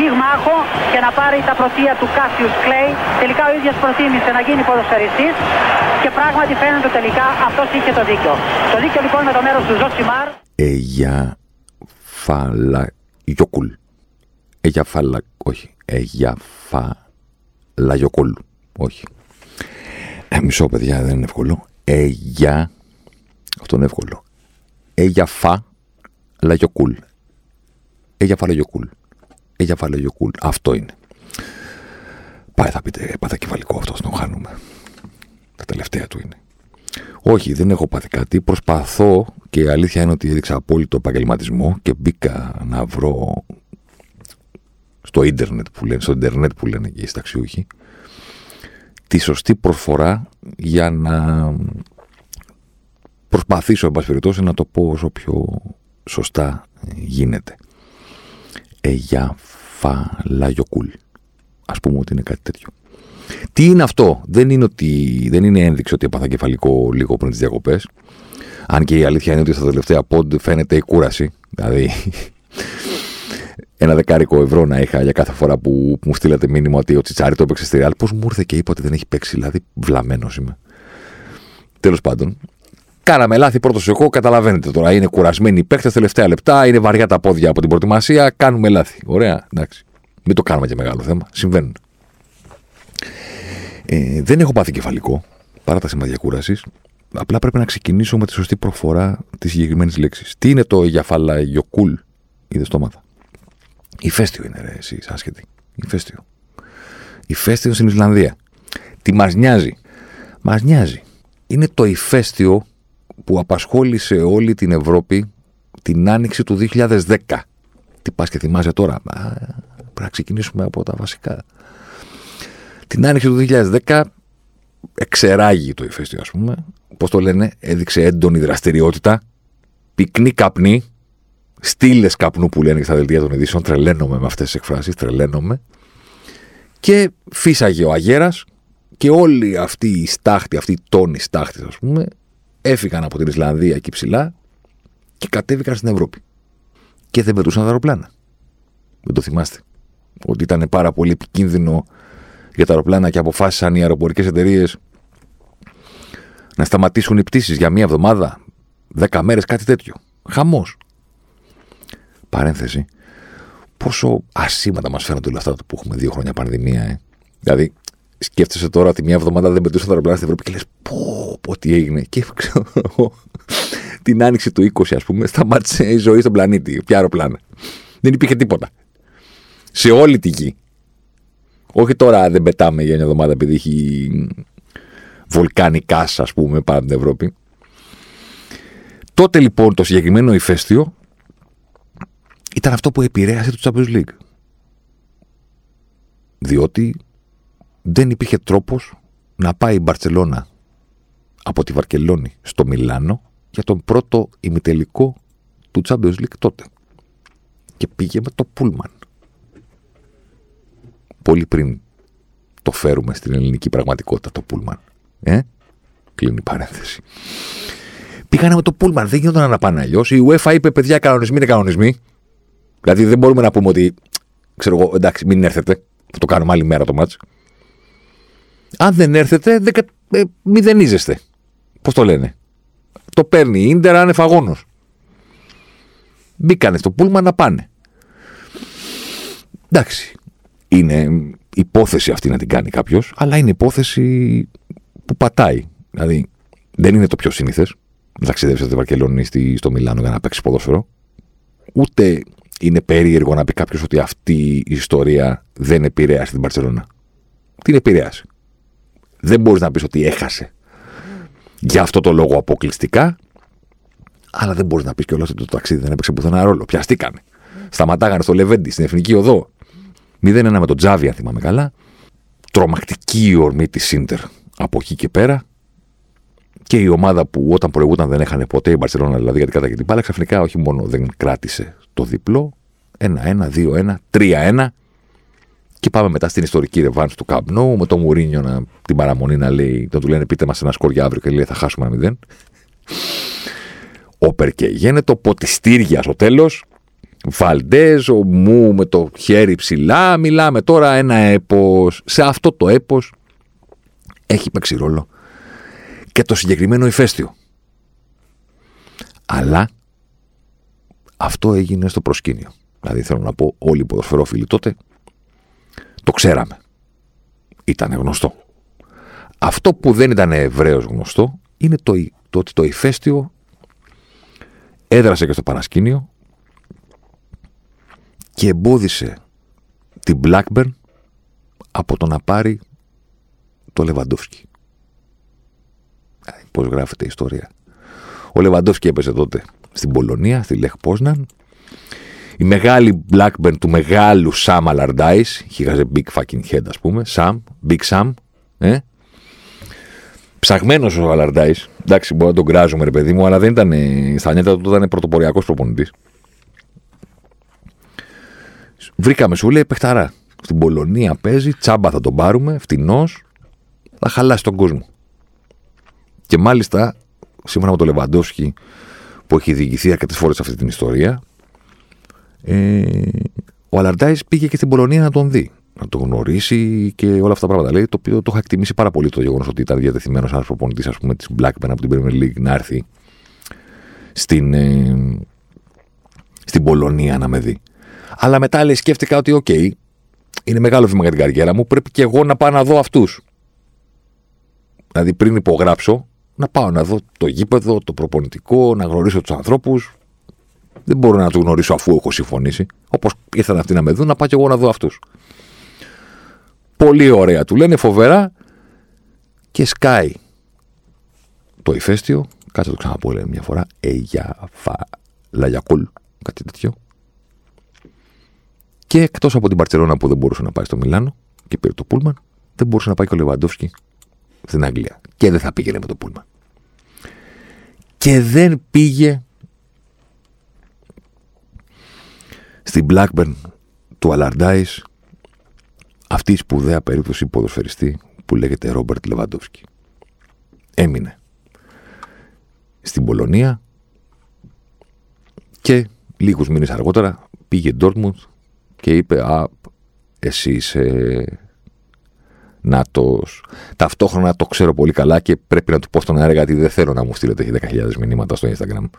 πυγμάχο και να πάρει τα πρωτεία του Κάσιους Κλέι. Τελικά ο ίδιος προτίμησε να γίνει ποδοσφαιριστής και πράγματι φαίνεται τελικά αυτός είχε το δίκιο. Το δίκιο λοιπόν με το μέρος του Ζωσιμάρ. Eyjafjallajökull. Εγια φαλα... όχι. Eyjafjallajökull. Όχι. Ε, μισό παιδιά δεν είναι εύκολο. Εγια... Αυτό είναι εύκολο. Εγια φα λαγιοκούλ. Εγια φαλαγιοκούλ. Εγια φαλαγιοκούλ. Αυτό είναι. Πάει θα πείτε έπαθα κεφαλικό αυτό, τον χάνουμε. Τα τελευταία του είναι. Όχι, δεν έχω πάθει κάτι. Προσπαθώ και η αλήθεια είναι ότι έδειξα απόλυτο επαγγελματισμό και μπήκα να βρω στο ίντερνετ που λένε, στο ίντερνετ που λένε και οι σταξιούχοι, τη σωστή προσφορά για να προσπαθήσω, εν πάση περιπτώσει, να το πω όσο πιο σωστά γίνεται. Εγια φαλαγιοκούλ. Ας πούμε ότι είναι κάτι τέτοιο. Τι είναι αυτό, δεν είναι, ότι, δεν είναι ένδειξη ότι έπαθα κεφαλικό λίγο πριν τις διακοπές. Αν και η αλήθεια είναι ότι στα τελευταία πόντ φαίνεται η κούραση. Δηλαδή, ένα δεκάρικο ευρώ να είχα για κάθε φορά που μου στείλατε μήνυμα ότι ο Τσιτσάρη το έπαιξε στη Ρεάλ. Πώς μου ήρθε και είπα ότι δεν έχει παίξει, δηλαδή βλαμμένος είμαι. Τέλος πάντων, κάναμε λάθη πρώτο εγώ, καταλαβαίνετε τώρα. Είναι κουρασμένοι οι παίχτε τελευταία λεπτά, είναι βαριά τα πόδια από την προετοιμασία, κάνουμε λάθη. Ωραία, εντάξει. Μην το κάνουμε και μεγάλο θέμα. Συμβαίνουν. Ε, δεν έχω πάθει κεφαλικό παρά τα σημάδια κούρασης. Απλά πρέπει να ξεκινήσω με τη σωστή προφορά της συγκεκριμένης λέξης. Τι είναι το γιαφαλαγιοκούλ, είδες το μάθα. Ηφαίστειο είναι, ρε, εσύ, άσχετη. Ηφαίστειο. Ηφαίστειο στην Ισλανδία. Τι μας νοιάζει; Μας νοιάζει. Είναι το ηφαίστειο που απασχόλησε όλη την Ευρώπη την άνοιξη του 2010. Τι πας και θυμάσαι τώρα; Α, πρέπει να ξεκινήσουμε από τα βασικά. Την άνοιξη του 2010 εξεράγει το ηφαίστειο, ας πούμε. Πώς το λένε, έδειξε έντονη δραστηριότητα. Πυκνή καπνή. Στήλες καπνού που λένε στα δελτία των ειδήσεων. Τρελαίνομαι με αυτές τις εκφράσεις. Τρελαίνομαι. Και φύσαγε ο αγέρας και όλη αυτή η στάχτη, αυτή η τόνη στάχτης, ας πούμε, έφυγαν από την Ισλανδία εκεί ψηλά και κατέβηκαν στην Ευρώπη. Και δεν πετούσαν τα αεροπλάνα. Δεν το θυμάστε. Ότι ήταν πάρα πολύ επικίνδυνο για τα αεροπλάνα και αποφάσισαν οι αεροπορικές εταιρείες να σταματήσουν οι πτήσεις για μία εβδομάδα, δέκα μέρες, κάτι τέτοιο. Χαμός. Παρένθεση. Πόσο ασήμαντα μας φαίνονται όλα αυτά που έχουμε δύο χρόνια πανδημία, ε. Δηλαδή, σκέφτεσαι τώρα ότι μία εβδομάδα δεν πετούσαν τα αεροπλάνα στην Ευρώπη και λες: Πω, πω, τι έγινε. Και ξέρω την άνοιξη του 20, ας πούμε, σταμάτησε η ζωή στον πλανήτη. Ποια αεροπλάνα. Δεν υπήρχε τίποτα. Σε όλη τη γη. Όχι τώρα δεν πετάμε για μια εβδομάδα επειδή έχει βολκανικά, ας πούμε, πάνω την Ευρώπη. Τότε λοιπόν το συγκεκριμένο ηφαίστειο ήταν αυτό που επηρέασε το Champions League. Διότι δεν υπήρχε τρόπος να πάει η Μπαρτσελώνα από τη Βαρκελόνη στο Μιλάνο για τον πρώτο ημιτελικό του Champions League τότε. Και πήγε με το Πούλμαν πολύ πριν το φέρουμε στην ελληνική πραγματικότητα το Πούλμαν. Ε; Κλείνει η παρένθεση. Πήγανε με το Πούλμαν, δεν γινόταν να πάνε αλλιώς. Η UEFA είπε: Παιδιά, κανονισμοί είναι κανονισμοί. Δηλαδή δεν μπορούμε να πούμε ότι, ξέρω εγώ, εντάξει, μην έρθετε. Θα το κάνουμε άλλη μέρα το μάτς. Αν δεν έρθετε, δεν, ε, μηδενίζεστε. Πώς το λένε; Το παίρνει η Ίντερ ανεφαγόνο. Μπήκανε στο Πούλμαν να πάνε. Εντάξει είναι υπόθεση αυτή να την κάνει κάποιος, αλλά είναι υπόθεση που πατάει. Δηλαδή, δεν είναι το πιο σύνηθες να ταξιδέψει στη Βαρκελόνη ή στο Μιλάνο για να παίξει ποδόσφαιρο. Ούτε είναι περίεργο να πει κάποιος ότι αυτή η ιστορία δεν επηρέασε την Παρσελόνα. Την επηρέασε. Δεν μπορείς να πεις ότι έχασε για αυτό το λόγο αποκλειστικά, αλλά δεν μπορείς να πεις κιόλας ότι το ταξίδι δεν έπαιξε πουθενά ρόλο. Πιαστήκανε. Σταματάγανε στο Λεβέντι, στην Εθνική Οδό. 0-1 με τον Τζάβι, αν θυμάμαι καλά. Τρομακτική η ορμή της Σίντερ από εκεί και πέρα και η ομάδα που όταν προηγούταν δεν έχανε ποτέ η Μπαρσελόνα δηλαδή γιατί κατά και την μπάλα ξαφνικά όχι μόνο δεν κράτησε το διπλό 1-1, 2-1, 3-1 και πάμε μετά στην ιστορική ρεβάνς του Καμπνού με τον Μουρίνιο να, την παραμονή να λέει, να του λένε πείτε μας ένα σκόρ για αύριο και λέει θα χάσουμε ένα μηδέν. Ο Περκέ γίνεται, ποτιστήρια στο τέλος, Βαλντέζ, ο Μου με το χέρι ψηλά, μιλάμε τώρα ένα έπος. Σε αυτό το έπος έχει παίξει ρόλο και το συγκεκριμένο ηφαίστειο. Αλλά αυτό έγινε στο προσκήνιο. Δηλαδή θέλω να πω όλοι οι ποδοσφαιρόφιλοι τότε το ξέραμε. Ήταν γνωστό. Αυτό που δεν ήταν ευρέως γνωστό είναι το, το ότι το ηφαίστειο έδρασε και στο παρασκήνιο και εμπόδισε την Blackburn από το να πάρει το Λεβαντόφσκι. Πώς γράφεται η ιστορία; Ο Λεβαντόφσκι έπεσε τότε στην Πολωνία, στη Λεχ Πόσναν. Η μεγάλη Blackburn του μεγάλου Sam Allardyce, είχε big fucking head ας πούμε, Sam, big Sam, ε; Ψαγμένος ο Allardyce, εντάξει μπορεί να τον κράζουμε ρε παιδί μου, αλλά δεν ήταν, στα νιέτα του ήταν πρωτοποριακός προπονητής. Βρήκαμε σου λέει παιχταρά. Στην Πολωνία παίζει, τσάμπα θα τον πάρουμε, φτηνός, θα χαλάσει τον κόσμο. Και μάλιστα, σύμφωνα με τον Λεβαντόφσκι, που έχει διηγηθεί αρκετές φορές αυτή την ιστορία, ε, ο Αλαρντάις πήγε και στην Πολωνία να τον δει. Να τον γνωρίσει και όλα αυτά τα πράγματα. Λέει, το οποίο το είχα εκτιμήσει πάρα πολύ το γεγονός ότι ήταν διατεθειμένος ένα προπονητή, ας πούμε, της Blackburn από την Premier League να έρθει στην, ε, στην Πολωνία να με δει. Αλλά μετά λέει, σκέφτηκα ότι, ok, okay, είναι μεγάλο βήμα για την καριέρα μου, πρέπει και εγώ να πάω να δω αυτούς. Δηλαδή, πριν υπογράψω, να πάω να δω το γήπεδο, το προπονητικό, να γνωρίσω τους ανθρώπους. Δεν μπορώ να του γνωρίσω αφού έχω συμφωνήσει. Όπως ήρθαν αυτοί να με δουν, να πάω και εγώ να δω αυτούς. Πολύ ωραία, του λένε φοβερά και σκάει το ηφαίστειο. Κάτσε το ξαναπώ, λένε μια φορά. Εγιαφα λαγιακούλ, κάτι τέτοιο. Και εκτός από την Παρσελόνα που δεν μπορούσε να πάει στο Μιλάνο και πήρε το Πούλμαν, δεν μπορούσε να πάει και ο Λεβαντόφσκι στην Αγγλία. Και δεν θα πήγαινε με το Πούλμαν. Και δεν πήγε στην Blackburn του Αλαρντάη αυτή η σπουδαία περίπτωση ποδοσφαιριστή που λέγεται Ρόμπερτ Λεβαντόφσκι. Έμεινε στην Πολωνία και λίγους μήνες αργότερα πήγε Ντόρτμουντ και είπε «Α, εσύ είσαι ΝΑΤΟΣ». Ταυτόχρονα το ξέρω πολύ καλά και πρέπει να του πω στον αέρα γιατί δεν θέλω να μου στείλετε 10.000 μηνύματα στο Instagram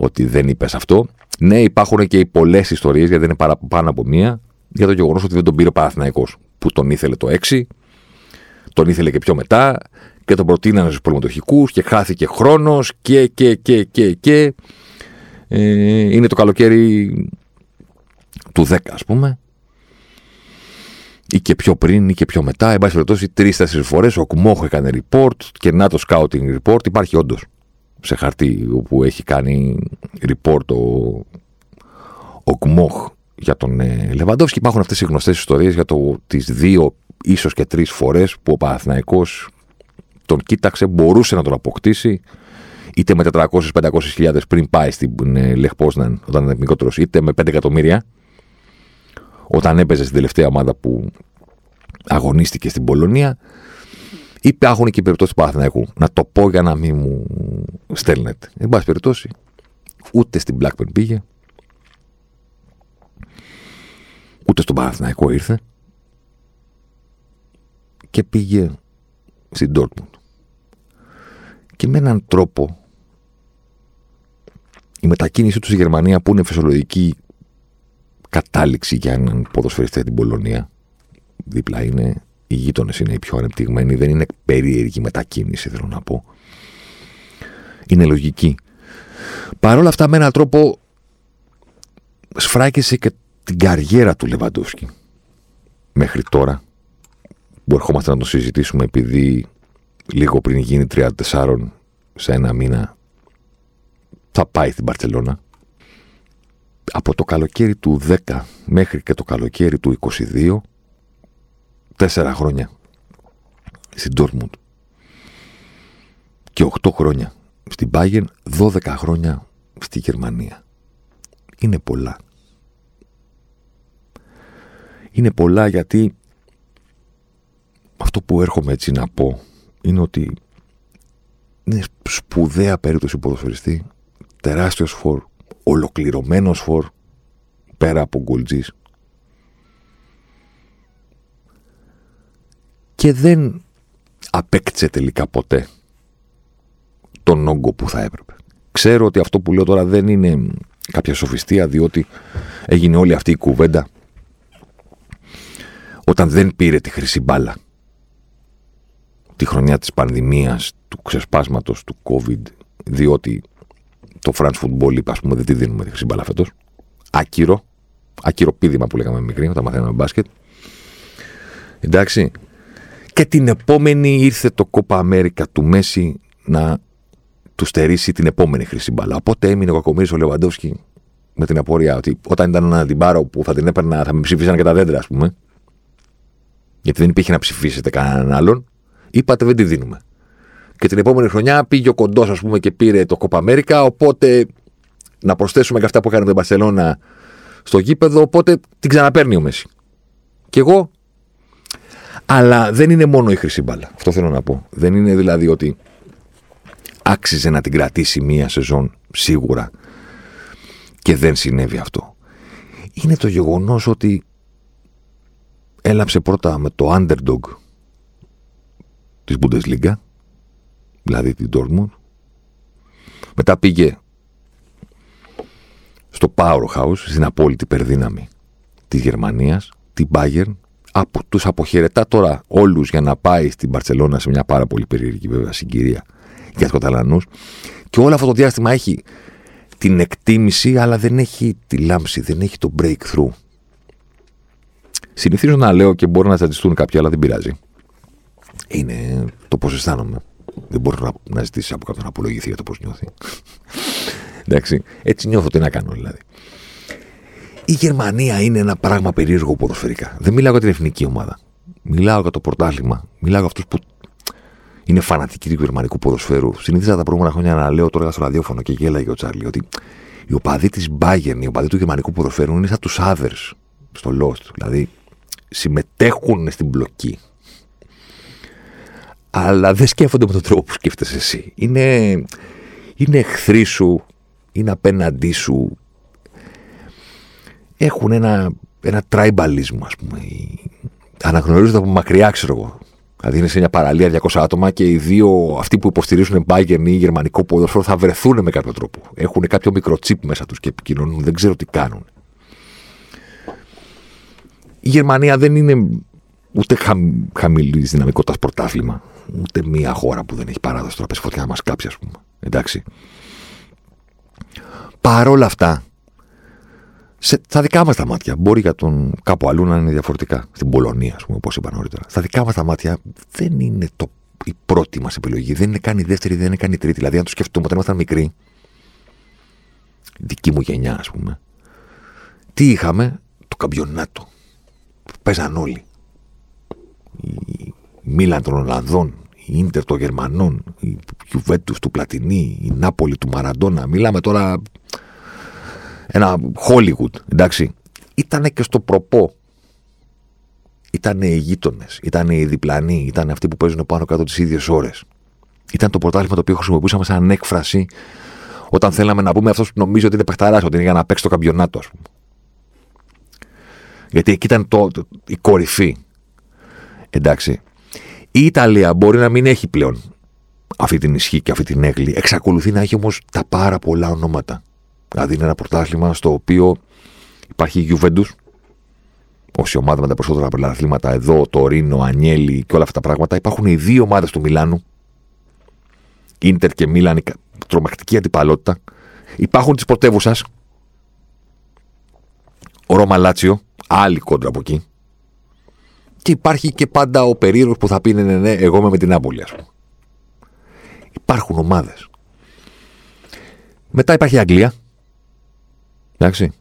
ότι δεν είπες αυτό. Ναι, υπάρχουν και οι πολλές ιστορίες, γιατί δεν είναι πάνω από μία, για το γεγονός ότι δεν τον πήρε ο Παναθυναϊκό. Που τον ήθελε το 6, τον ήθελε και πιο μετά, και τον προτείνανε στους προμετοχικούς και χάθηκε χρόνος και, και, και, και, και. Ε, είναι το καλοκαίρι του 10 ας πούμε ή και πιο πριν ή και πιο μετά, εν πάση περιπτώσει τρει-τέσσερι φορές ο Κουμόχ έκανε report και να το scouting report υπάρχει όντως σε χαρτί όπου έχει κάνει report ο, ο Κουμόχ για τον ε, Λεβαντόφσκι. Υπάρχουν αυτές οι γνωστές ιστορίες για το τις δύο ίσως και τρεις φορές που ο Παναθηναϊκός τον κοίταξε, μπορούσε να τον αποκτήσει είτε με 400-500 χιλιάδες πριν πάει στην ε, Λεχπόσναν όταν ήταν μικρότερος, είτε με 5 εκατομμύρια όταν έπαιζε στην τελευταία ομάδα που αγωνίστηκε στην Πολωνία. Υπάρχουν και οι περιπτώσεις του Παναθηναϊκού. Να το πω για να μην μου στέλνετε. Εν πάση περιπτώσει, ούτε στην Blackburn πήγε, ούτε στον Παναθηναϊκό ήρθε και πήγε στην Dortmund. Και με έναν τρόπο η μετακίνησή τους στη Γερμανία που είναι φυσιολογική κατάληξη για έναν ποδοσφαιριστή την Πολωνία. Δίπλα είναι οι γείτονες, είναι οι πιο ανεπτυγμένοι. Δεν είναι περίεργη μετακίνηση, θέλω να πω. Είναι λογική. Παρ' όλα αυτά, με έναν τρόπο σφράκισε και την καριέρα του Λεβαντόφσκι μέχρι τώρα που ερχόμαστε να το συζητήσουμε επειδή λίγο πριν γίνει 34 σε ένα μήνα θα πάει στην Παρσελώνα από το καλοκαίρι του 10 μέχρι και το καλοκαίρι του 22 τέσσερα χρόνια στην Dortmund και 8 χρόνια στην Bayern, 12 χρόνια στη Γερμανία. Είναι πολλά. Είναι πολλά γιατί αυτό που έρχομαι έτσι να πω είναι ότι είναι σπουδαία περίπτωση ποδοσφαιριστή, τεράστιος φορ, ολοκληρωμένος φορ, πέρα από γκολτζής. Και δεν απέκτησε τελικά ποτέ τον όγκο που θα έπρεπε. Ξέρω ότι αυτό που λέω τώρα δεν είναι κάποια σοφιστία, διότι έγινε όλη αυτή η κουβέντα όταν δεν πήρε τη χρυσή μπάλα τη χρονιά της πανδημίας, του ξεσπάσματος του COVID, διότι το France Football είπε, ας πούμε, δεν τη δίνουμε τη χρυσή μπάλα φέτος. Άκυρο. Άκυρο πίδημα που λέγαμε μικρή, όταν μαθαίναμε μπάσκετ. Εντάξει. Και την επόμενη ήρθε το Κόπα Αμέρικα του Μέση να του στερήσει την επόμενη χρυσή μπάλα. Οπότε έμεινε ο Κακομίρη ο Λεβαντόφσκι με την απορία ότι όταν ήταν να την πάρω που θα την έπαιρνα, θα με ψηφίσαν και τα δέντρα, ας πούμε. Γιατί δεν υπήρχε να ψηφίσετε κανέναν άλλον. Είπατε δεν τη δίνουμε. Και την επόμενη χρονιά πήγε ο κοντός, ας πούμε, και πήρε το Κόπα Αμέρικα. Οπότε να προσθέσουμε και αυτά που έκανε με την Παρσελώνα στο γήπεδο. Οπότε την ξαναπέρνει ο Μέση. Και εγώ. Αλλά δεν είναι μόνο η χρυσή μπάλα. Αυτό θέλω να πω. Δεν είναι δηλαδή ότι άξιζε να την κρατήσει μία σεζόν σίγουρα και δεν συνέβη αυτό. Είναι το γεγονός ότι έλαψε πρώτα με το underdog της Bundesliga, δηλαδή την Dortmund. Μετά πήγε στο Powerhouse, στην απόλυτη υπερδύναμη της Γερμανίας, την Bayern, από, τους αποχαιρετά τώρα όλους για να πάει στην Παρσελώνα σε μια πάρα πολύ περίεργη βέβαια συγκυρία για τους Καταλανούς. Και όλο αυτό το διάστημα έχει την εκτίμηση, αλλά δεν έχει τη λάμψη, δεν έχει το breakthrough. Συνηθίζω να λέω και μπορεί να στατιστούν κάποιοι, αλλά δεν πειράζει. Είναι το πώς αισθάνομαι. Δεν μπορεί να, να ζητήσει από κάποιον να απολογηθεί για το πώς νιώθει. Εντάξει. Έτσι νιώθω τι να κάνω δηλαδή. Η Γερμανία είναι ένα πράγμα περίεργο ποδοσφαιρικά. Δεν μιλάω για την εθνική ομάδα. Μιλάω για το πρωτάθλημα. Μιλάω για αυτούς που είναι φανατική του γερμανικού ποδοσφαίρου. Συνήθιζα τα προηγούμενα χρόνια να λέω τώρα στο ραδιόφωνο και γέλαγε ο Τσάρλι ότι οι οπαδοί της Bayern, οι οπαδοί του γερμανικού ποδοσφαίρου είναι σαν τους others στο Lost. Δηλαδή συμμετέχουν στην μπλοκή. Αλλά δεν σκέφτονται με τον τρόπο που σκέφτεσαι εσύ. Είναι, είναι εχθροί σου, είναι απέναντί σου. Έχουν ένα, ένα tribalism, ας πούμε. Αναγνωρίζονται από μακριά, ξέρω εγώ. Δηλαδή είναι σε μια παραλία 200 άτομα και οι δύο αυτοί που υποστηρίζουν Bayern ή γερμανικό ποδόσφαιρο θα βρεθούν με κάποιο τρόπο. Έχουν κάποιο μικρό τσίπ μέσα τους και επικοινωνούν, δεν ξέρω τι κάνουν. Η Γερμανία δεν είναι ούτε χαμ, χαμηλή δυναμικότητας πρωτάθλημα, ούτε μια χώρα που δεν έχει παράδοση τώρα πες φωτιά να μας κάψει, ας πούμε. Εντάξει. Παρόλα αυτά, σε, στα δικά μας τα μάτια. Μπορεί για τον κάπου αλλού να είναι διαφορετικά. Στην Πολωνία, ας πούμε, όπως είπα νωρίτερα. Στα δικά μας τα μάτια δεν είναι το, η πρώτη μας επιλογή. Δεν είναι καν η δεύτερη, δεν είναι καν η τρίτη. Δηλαδή, αν το σκεφτούμε όταν ήμασταν μικροί, δική μου γενιά, ας πούμε, τι είχαμε, το καμπιονάτο. Παίζαν όλοι. Η Μίλαν των Ολλανδών, η Ίντερ των Γερμανών, η Γιουβέντους του Πλατινί, η Νάπολη του Μαραντόνα. Μιλάμε τώρα ένα Hollywood, εντάξει. Ήταν και στο προπό. Ήταν οι γείτονες, ήταν οι διπλανοί, ήταν αυτοί που παίζουν πάνω κάτω τις ίδιες ώρες. Ήταν το πρωτάθλημα το οποίο χρησιμοποιούσαμε σαν έκφραση όταν θέλαμε να πούμε αυτός που νομίζω ότι είναι παιχταράς, ότι είναι για να παίξει το καμπιονάτο, ας πούμε. Γιατί εκεί ήταν το, η κορυφή. Εντάξει. Η Ιταλία μπορεί να μην έχει πλέον αυτή την ισχύ και αυτή την έγκλη. Εξακολουθεί να έχει όμως τα πάρα πολλά ονόματα. Δηλαδή είναι ένα πρωτάθλημα στο οποίο υπάρχει η Juventus, η ομάδα με τα περισσότερα πρωταθλήματα εδώ, το Ρήνο, Ανιέλη και όλα αυτά τα πράγματα. Υπάρχουν οι δύο ομάδες του Μιλάνου, Ίντερ και Μίλαν, η τρομακτική αντιπαλότητα. Υπάρχουν τη πρωτεύουσας, ο Ρώμα Λάτσιο, άλλη κόντρα από εκεί. Και υπάρχει και πάντα ο περίεργος που θα πει ναι, ναι, ναι, εγώ είμαι με την Άπολη, ας πούμε. Υπάρχουν ομάδες. Μετά υπάρχει η Αγγλία, Εντάξει.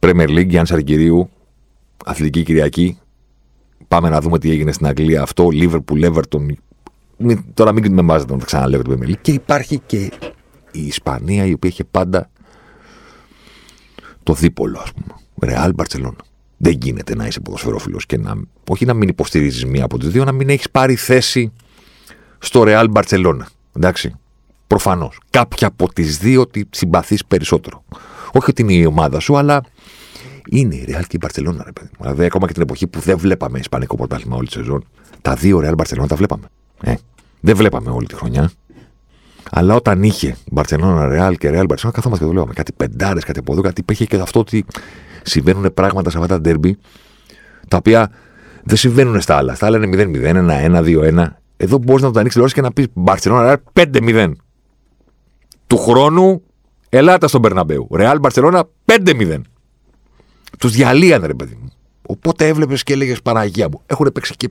Premier League, Γιάννη Αργυρίου, Αθλητική Κυριακή. Πάμε να δούμε τι έγινε στην Αγγλία αυτό. Liverpool, Everton. μην, τώρα μην με μάζετε να τα ξαναλέω την Premier League. Και υπάρχει και η Ισπανία η οποία είχε πάντα το δίπολο, ας πούμε. Ρεάλ Μπαρσελόνα. Δεν γίνεται να είσαι ποδοσφαιρόφιλος και να. Όχι να μην υποστηρίζεις μία από τις δύο, να μην έχεις πάρει θέση στο Ρεάλ Μπαρσελόνα. Εντάξει. Προφανώς. Κάποια από τις δύο τη συμπαθείς περισσότερο. Όχι ότι είναι η ομάδα σου, αλλά είναι η Ρεάλ και η Μπαρσελόνα, ρε παιδί μου. Δηλαδή, ακόμα και την εποχή που δεν βλέπαμε Ισπανικό πρωτάθλημα όλη τη σεζόν, τα δύο Ρεάλ Μπαρσελόνα τα βλέπαμε. Ε, δεν βλέπαμε όλη τη χρονιά. Αλλά όταν είχε Μπαρσελόνα Ρεάλ και Ρεάλ Μπαρσελόνα, καθόμαστε και το λέγαμε. Κάτι πεντάρες, κάτι από εδώ, κάτι υπήρχε και αυτό ότι συμβαίνουν πράγματα σε αυτά τα ντέρμπι, τα οποία δεν συμβαίνουν στα άλλα. Στα άλλα είναι 0-0, 1-1-2-1. Εδώ μπορείς να το ανοίξεις και να πεις Μπαρσελόνα Ρεάλ 5-0. Του χρόνου Ελάτε στον Περναμπέου. Ρεάλ Μπαρσελόνα 5-0. Τους διαλύανε, ρε παιδί μου. Οπότε έβλεπες και έλεγες Παναγία μου. Έχουν παίξει και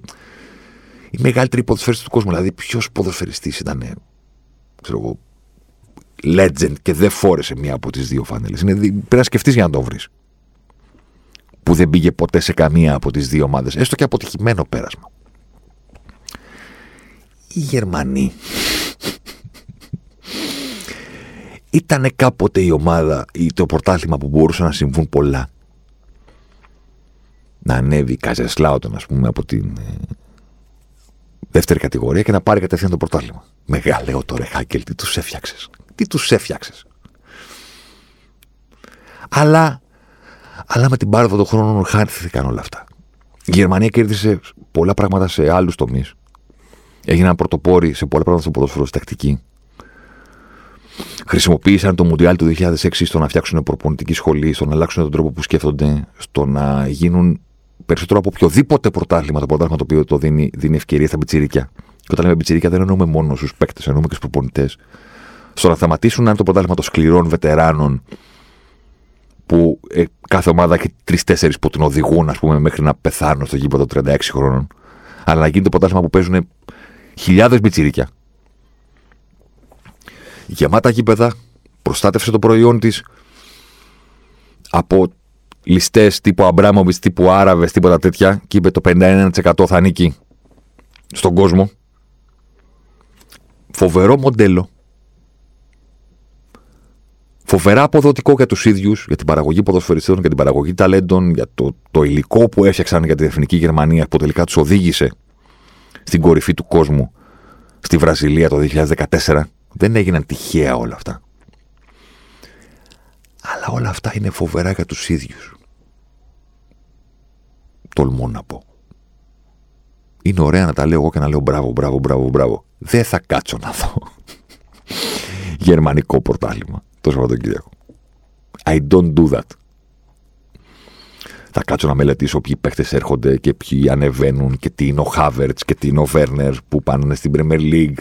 οι μεγαλύτεροι ποδοσφαιριστέ του κόσμου. Δηλαδή, ποιος ποδοσφαιριστής ήταν, ξέρω εγώ, legend και δεν φόρεσε μία από τις δύο φάνελε. Πρέπει να σκεφτείς για να το βρεις. Που δεν πήγε ποτέ σε καμία από τις δύο ομάδες. Έστω και αποτυχημένο πέρασμα. Οι Γερμανοί ήταν κάποτε η ομάδα ή το πρωτάθλημα που μπορούσε να συμβούν πολλά; Να ανέβει η Καζεσλάουτον, ας πούμε, από την ε, δεύτερη κατηγορία και να πάρει κατευθείαν το πρωτάθλημα. Μεγάλε τώρα, Χάκελ, τι τους έφτιαξες. Τι τους έφτιαξες. Αλλά, αλλά με την πάροδο των χρόνων χάθηκαν όλα αυτά. Η Γερμανία κέρδισε πολλά πράγματα σε άλλους τομείς. Έγιναν πρωτοπόροι σε πολλά πράγματα στο ποδόσφαιρο, τακτική χρησιμοποίησαν το Μουντιάλ του 2006 στο να φτιάξουν προπονητική σχολή, στο να αλλάξουν τον τρόπο που σκέφτονται, στο να γίνουν περισσότερο από οποιοδήποτε πρωτάθλημα το πρωτάθλημα το οποίο το δίνει, δίνει ευκαιρία στα πιτσιρίκια. Και όταν λέμε πιτσιρίκια δεν εννοούμε μόνος στου παίκτες, εννοούμε και στου προπονητές. Στο να σταματήσουν αν το πρωτάθλημα των σκληρών βετεράνων που ε, κάθε ομάδα έχει τρει-τέσσερι που την οδηγούν ας πούμε, μέχρι να πεθάνουν στο γήπεδο 36 χρόνων. Αλλά να γίνει το πρωτάθλημα που παίζουν χιλιάδες πιτσιρίκια γεμάτα γήπεδα, προστάτευσε το προϊόν της από ληστές τύπου Αμπράμοβιτς, τύπου Άραβες, τίποτα τέτοια και είπε το 51% θα ανήκει στον κόσμο. Φοβερό μοντέλο. Φοβερά αποδοτικό για τους ίδιους, για την παραγωγή ποδοσφαιριστών, για την παραγωγή ταλέντων, για το, το υλικό που έφτιαξαν για την εθνική Γερμανία που τελικά τους οδήγησε στην κορυφή του κόσμου στη Βραζιλία το 2014. Δεν έγιναν τυχαία όλα αυτά. Αλλά όλα αυτά είναι φοβερά για τους ίδιους. Τολμώ να πω. Είναι ωραία να τα λέω εγώ και να λέω μπράβο, μπράβο, μπράβο, μπράβο. Δεν θα κάτσω να δω γερμανικό πορτάλιμα το Σαββατοκύριακο. I don't do that. Θα κάτσω να μελετήσω ποιοι παίχτες έρχονται και ποιοι ανεβαίνουν και τι είναι ο Χάβερτ και τι είναι ο Βέρνερ που πάνε στην Premier League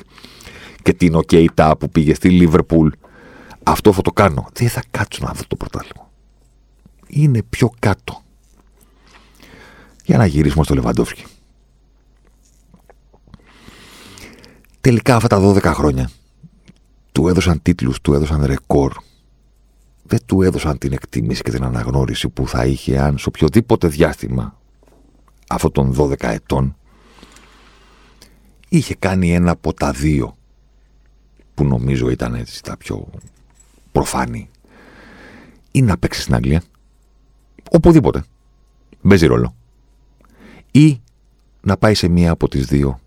και την Οκέιτα που πήγε στη Λίβερπουλ. Αυτό θα το κάνω. Δεν θα κάτσω να δω το πρωτάθλημα. Είναι πιο κάτω. Για να γυρίσουμε στο Λεβαντόφσκι. Τελικά αυτά τα 12 χρόνια του έδωσαν τίτλους, του έδωσαν ρεκόρ. Δεν του έδωσαν την εκτίμηση και την αναγνώριση που θα είχε αν σε οποιοδήποτε διάστημα αυτών των 12 ετών είχε κάνει ένα από τα δύο που νομίζω ήταν έτσι τα πιο προφανή, ή να παίξεις στην Αγγλία, οπουδήποτε. Παίζει ρόλο. Ή να πάει σε μία από τις δύο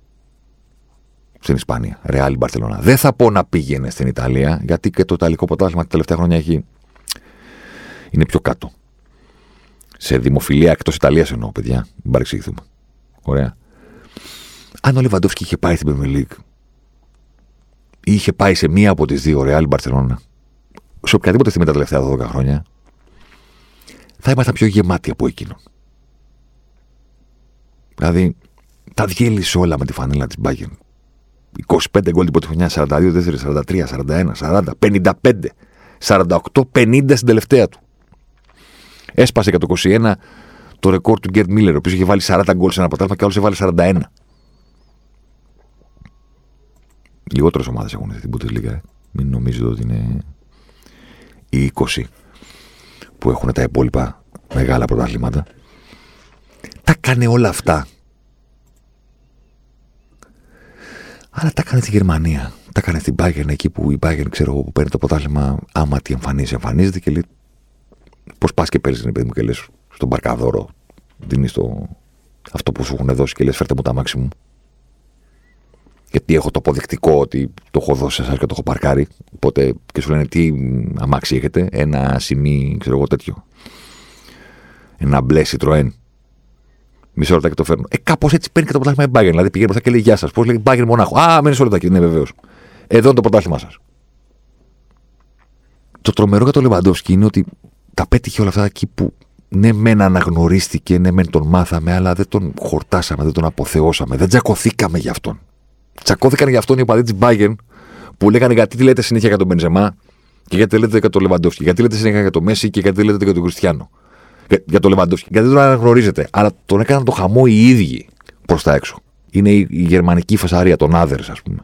στην Ισπανία, Ρεάλ Μπαρσελόνα. Δεν θα πω να πήγαινε στην Ιταλία, γιατί και το Ιταλικό ποτάσμα τα τελευταία χρόνια έχει... είναι πιο κάτω. Σε δημοφιλία εκτός Ιταλίας εννοώ, παιδιά. Μην παρεξηγηθούμε. Ωραία. Αν ο Λεβαντόφσκι είχε πάει στην Premier League είχε πάει σε μία από τις δύο Real Barcelona, σε οποιαδήποτε στιγμή τα τελευταία 12 χρόνια, θα ήμασταν πιο γεμάτοι από εκείνον. Δηλαδή, τα διέλυσε όλα με τη φανέλα της Bayern. 25 γκολ την πρώτη χρονιά, 42, 4, 43, 41, 40, 55, 48, 50 στην τελευταία του. Έσπασε για το 21 το ρεκόρ του Γκέρτ Μίλλερ, ο οποίος είχε βάλει 40 γκολ σε ένα πρωτάθλημα και άλλος είχε βάλει 41. Λιγότερες ομάδες έχουν την Bundesliga. Ε. Μην νομίζετε ότι είναι οι 20 που έχουν τα υπόλοιπα μεγάλα πρωταθλήματα. Τα κάνει όλα αυτά. Αλλά τα έκανε στη Γερμανία. Τα έκανε στην Bayern εκεί που η Bayern, ξέρω που παίρνει το πρωτάθλημα. Άμα τι εμφανίζει, εμφανίζεται και λέει. Πώς πας και παίζεις, παιδί μου, και λες στον παρκαδόρο. Δίνεις το... αυτό που σου έχουν δώσει και λες, φέρτε μου τα μάξι μου. Γιατί έχω το αποδεικτικό ότι το έχω δώσει σε εσάς και το έχω παρκάρει. Οπότε και σου λένε τι αμάξι έχετε. Ένα σημείο, ξέρω εγώ τέτοιο. Ένα μπλε Citroën. Μισό λεπτό και το φέρνω. Ε, κάπως έτσι παίρνει και το πρωτάθλημα η Bayern. Δηλαδή πηγαίνει μπροστά και λέει Γεια σας. Πώς λέει Bayern μονάχο. Α, μένει όλα τα Ναι, βεβαίως. Εδώ είναι το πρωτάθλημά σας. Το τρομερό για το Λεβαντόφσκι είναι ότι τα πέτυχε όλα αυτά εκεί που ναι, μεν αναγνωρίστηκε, ναι, μεν τον μάθαμε, αλλά δεν τον χορτάσαμε, δεν τον αποθεώσαμε, δεν τσακωθήκαμε γι' αυτόν. Τσακώθηκαν γι' αυτόν οι οπαδοί της Bayern που λέγανε γιατί τη λέτε συνέχεια για τον Μπενζεμά και γιατί λέτε για τον Λεβαντόφσκι, γιατί λέτε συνέχεια για τον Μέση και γιατί λέτε για τον Κριστιανό. Για, για τον Λεβαντόφσκι, γιατί δεν τον αναγνωρίζετε. Αλλά τον έκαναν το χαμό οι ίδιοι προς τα έξω. Είναι η, η γερμανική φασαρία, των Άδερς, ας πούμε.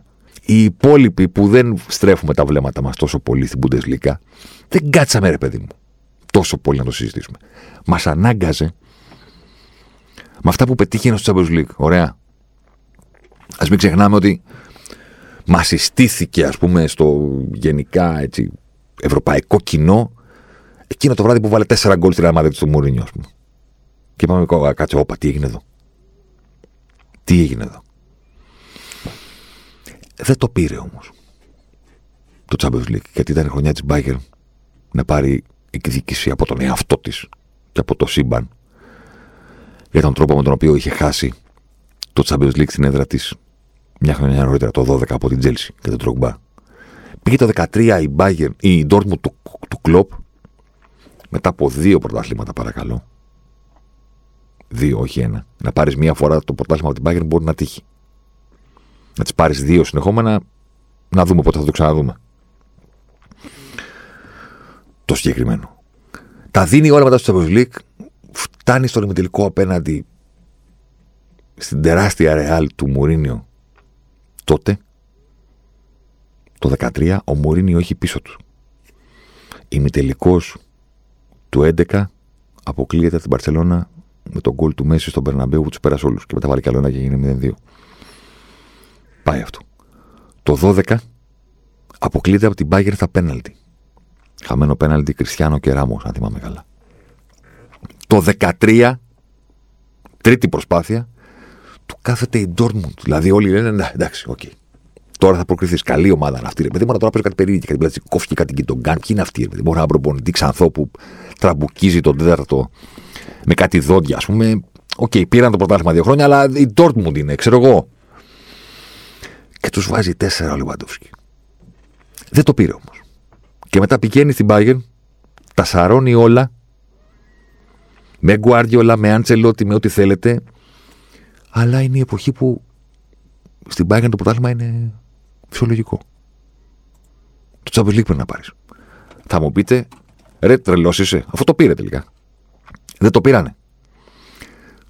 Οι υπόλοιποι που δεν στρέφουμε τα βλέμματα μας τόσο πολύ στην Bundesliga, δεν κάτσαμε, ρε παιδί μου, τόσο πολύ να το συζητήσουμε. Μας ανάγκαζε με αυτά που πετύχαινε στο Champions League. Ωραία. Α μην ξεχνάμε ότι μας συστήθηκε, ας πούμε, στο γενικά έτσι, ευρωπαϊκό κοινό εκείνο το βράδυ που βάλε τέσσερα γκολ στη Ραμάδη του Μουρίνιο, ας πούμε. Και είπαμε, κάτσε, όπα, τι έγινε εδώ. Τι έγινε εδώ. Δεν το πήρε όμως το Champions League, γιατί ήταν η χρονιά της Bayern να πάρει εκδίκηση από τον εαυτό της και από το σύμπαν για τον τρόπο με τον οποίο είχε χάσει το Champions League στην έδρα της μια χρονιά νωρίτερα, το 12 από την Chelsea και τον Τρόγκμπα. Πήγε το 13 η Bayern, η Dortmund του, του Κλοπ μετά από δύο πρωταθλήματα, παρακαλώ. Δύο, όχι ένα. Να πάρεις μία φορά το πρωτάθλημα από την Bayern μπορεί να τύχει. Να τις πάρεις δύο συνεχόμενα, να δούμε πότε θα το ξαναδούμε. Το συγκεκριμένο. Τα δίνει όλα μετά στο Champions League, φτάνει στο ημιτελικό απέναντι στην τεράστια ρεάλ του Μουρίνιο τότε, το 13, ο Μουρίνιο έχει πίσω του. Ημιτελικός του 11 αποκλείεται από την Παρσελώνα με τον γκολ του Μέση στον Περναμπέου που τους πέρασε όλους και μετά βάλει καλό ένα και γίνει 0-2. Πάει αυτό. Το 12 αποκλείεται από την Bayern στα πέναλτι. Χαμένο πέναλτι Κριστιανό και Ράμος, αν θυμάμαι καλά. Το 13, τρίτη προσπάθεια, του κάθεται η Dortmund. Δηλαδή όλοι λένε «Ναι, εντάξει, οκ. Okay. Τώρα θα προκριθείς. Καλή ομάδα είναι αυτή. Παιδί μου, τώρα παίζει κάτι περίεργο. Κάτι πλάτη κόφηκε κάτι και τον Γκάν. Ποιοι είναι αυτοί. Μπορεί να ένα προπονητή ξανθό που τραμπουκίζει τον τέταρτο με κάτι δόντια, ας πούμε. OK, okay, πήραν το πρωτάθλημα δύο χρόνια, αλλά η Dortmund είναι, ξέρω εγώ. Και τους βάζει τέσσερα ο Λεβαντόφσκι. Δεν το πήρε όμως. Και μετά πηγαίνει στην Bayern, τα σαρώνει όλα. Με Γκουάρδιολα, με Άντσελότι, με ό,τι θέλετε. Αλλά είναι η εποχή που στην Bayern το πρωτάθλημα είναι φυσιολογικό. Το Champions League πρέπει να πάρεις. Θα μου πείτε, ρε τρελός είσαι, αφού το πήρε τελικά. Δεν το πήρανε.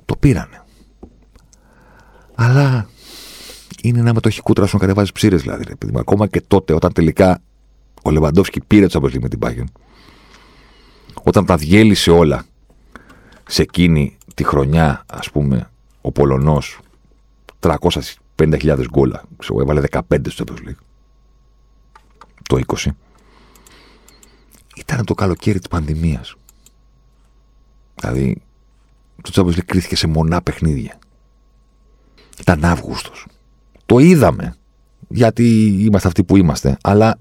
Το πήρανε. Αλλά είναι ένα μετοχικό τράσο να κατεβάζεις ψήρες δηλαδή. Ρε, παιδί. Ακόμα και τότε, όταν τελικά ο Λεβαντόφσκι πήρε το Champions League με την Bayern, όταν τα διέλυσε όλα σε εκείνη τη χρονιά, ας πούμε, ο Πολωνός 350.000 γκολα. Ξέρω, έβαλε 15 στο Champions League. Το 20. Ήταν το καλοκαίρι της πανδημίας. Δηλαδή, το Champions League κρίθηκε σε μονά παιχνίδια. Ήταν Αύγουστος. Το είδαμε. Γιατί είμαστε αυτοί που είμαστε. Αλλά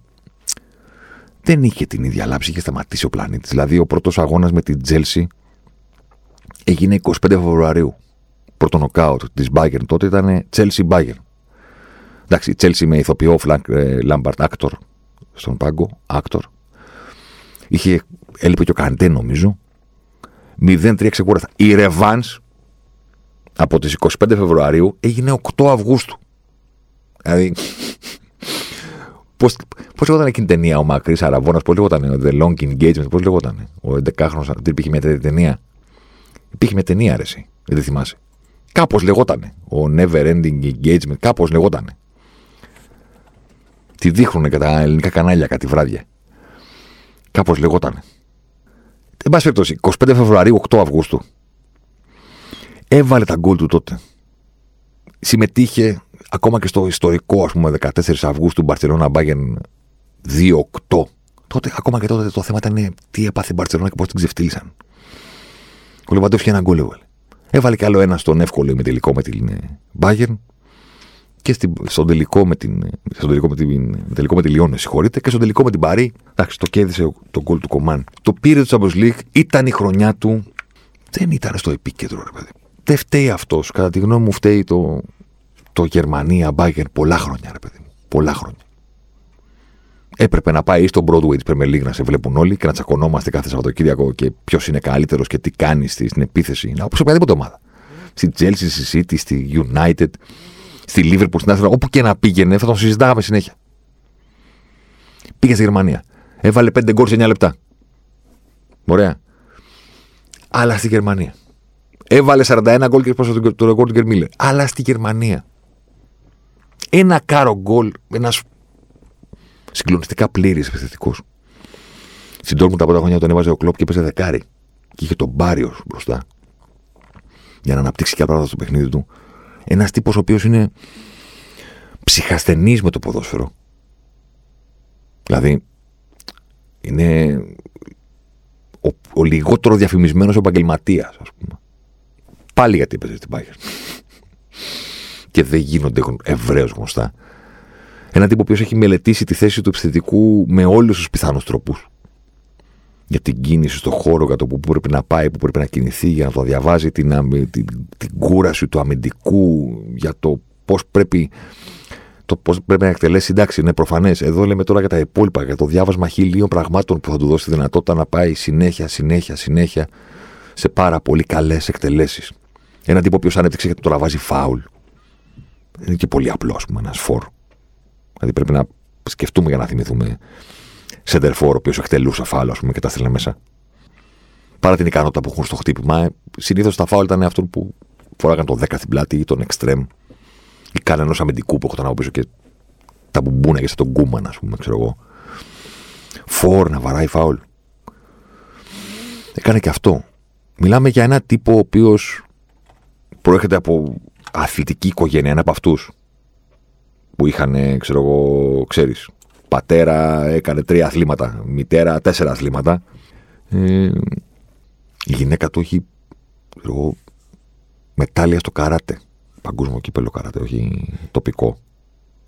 δεν είχε την ίδια λάψη. Είχε σταματήσει ο πλανήτης. Δηλαδή, ο πρώτος αγώνας με την Τζέλση έγινε 25 Φεβρουαρίου πρώτο νοκάουτ της Bayern τότε ήταν Chelsea Bayern. Εντάξει, Chelsea με ηθοποιό Φλανκ Λάμπαρτ, actor στον πάγκο, actor. Είχε, έλειπε και ο Καντέ νομίζω. 0-3 ξεκούραστα. Η Ρεβάν από τις 25 Φεβρουαρίου έγινε 8 Αυγούστου. Δηλαδή, Πώς πώς λεγόταν εκείνη η ταινία ο Μακρύς Αραβόνα, πώς λεγόταν The Long Engagement, πώς λεγόταν. Ο 11χρονο, υπήρχε μια τέτοια ταινία. Υπήρχε μια ταινία, αρέσει. Δεν θυμάσαι. Κάπως λεγότανε. Ο Never Ending Engagement, κάπως λεγότανε. Τη δείχνουν και τα ελληνικά κανάλια κάτι βράδια. Κάπως λεγότανε. Εν πάση περιπτώσει, 25 Φεβρουαρίου, 8 Αυγούστου. Έβαλε τα γκολ του τότε. Συμμετείχε ακόμα και στο ιστορικό, ας πούμε, 14 Αυγούστου Μπαρσελόνα Μπάγκεν 2-8. Τότε, ακόμα και τότε το θέμα ήταν τι έπαθε η Μπαρσελόνα και πώς την ξεφτύλισαν. Ο Λεβαντόφσκι ένα γκολ έβαλε. Έβαλε κι άλλο ένα στον εύκολο τελικό με την Bayern και στον τελικό με την, στον τελικό με την, τελικό με τη Λιόνε, συγχωρείτε, και στον τελικό με την Παρή. Εντάξει, το κέρδισε το γκολ του Κομάν. Το πήρε το Champions League, ήταν η χρονιά του. Δεν ήταν στο επίκεντρο, ρε παιδί. Δεν φταίει αυτός. Κατά τη γνώμη μου, φταίει το, το Γερμανία Bayern πολλά χρόνια, ρε παιδί μου. Πολλά χρόνια. Έπρεπε να πάει στο Broadway της Premier League να σε βλέπουν όλοι και να τσακωνόμαστε κάθε Σαββατοκύριακο και ποιος είναι καλύτερος και τι κάνει στην επίθεση. Όπως οποιαδήποτε ομάδα. Στη Chelsea, στη City, στη United, στη Liverpool, στην Άθρα, όπου και να πήγαινε, θα τον συζητάγαμε συνέχεια. Πήγε στη Γερμανία. Έβαλε 5 γκολ σε 9 λεπτά. Ωραία. Αλλά στη Γερμανία. Έβαλε 41 γκολ και πρόσφατα το ρεκόρ του Γκερμίλερ. Αλλά στη Γερμανία. Ένα κάρο γκολ, ένας συγκλονιστικά πλήρης επιθετικός. Στην Τόρμου τα πρώτα χρόνια τον έβαζε ο Κλοπ και έπαιζε δεκάρι. Και είχε τον Μπάριο μπροστά. Για να αναπτύξει και πράγματα στο παιχνίδι του. Ένας τύπος ο οποίος είναι ψυχασθενής με το ποδόσφαιρο. Δηλαδή, είναι ο, ο λιγότερο διαφημισμένος επαγγελματίας, ας πούμε. Πάλι γιατί έπαιζε στην Bayern. και δεν γίνονται ευρέως γνωστά. Ένα τύπο που έχει μελετήσει τη θέση του επιθετικού με όλους τους πιθανούς τρόπους. Για την κίνηση στο χώρο, για το που πρέπει να πάει, που πρέπει να κινηθεί, για να το διαβάζει, την, την, την κούραση του αμυντικού, για το πώς πρέπει το πώς πρέπει να εκτελέσει, εντάξει, είναι προφανές. Εδώ λέμε τώρα για τα υπόλοιπα, για το διάβασμα χιλίων πραγμάτων που θα του δώσει τη δυνατότητα να πάει συνέχεια, συνέχεια, συνέχεια σε πάρα πολύ καλές εκτελέσεις. Ένα τύπο που ανέπτυξε και τώρα βάζει φάουλ. Είναι και πολύ απλό, ας πούμε, ένας φόρ. Δηλαδή πρέπει να σκεφτούμε για να θυμηθούμε σεντερφόρ, ο οποίος εκτελούσε φάουλ, ας πούμε, και τα στέλνε μέσα. Παρά την ικανότητα που έχουν στο χτύπημα, συνήθως τα φάουλ ήταν αυτό που φοράγαν το 10 στην πλάτη ή τον εξτρέμ ή κανένα αμυντικού που έχω από πίσω και τα μπουμπούνα και σε τον Κούμαν, ας πούμε, ξέρω εγώ. Φόρ να βαράει φάουλ. Έκανε και αυτό. Μιλάμε για ένα τύπο ο οποίος προέρχεται από αθλητική οικογένεια, ένα από αυτούς που είχαν, ξέρω εγώ, ξέρεις. Πατέρα έκανε τρία αθλήματα, μητέρα τέσσερα αθλήματα. Ε, η γυναίκα του έχει ξέρω, μετάλλια στο καράτε. Παγκόσμιο κύπελο καράτε, όχι τοπικό.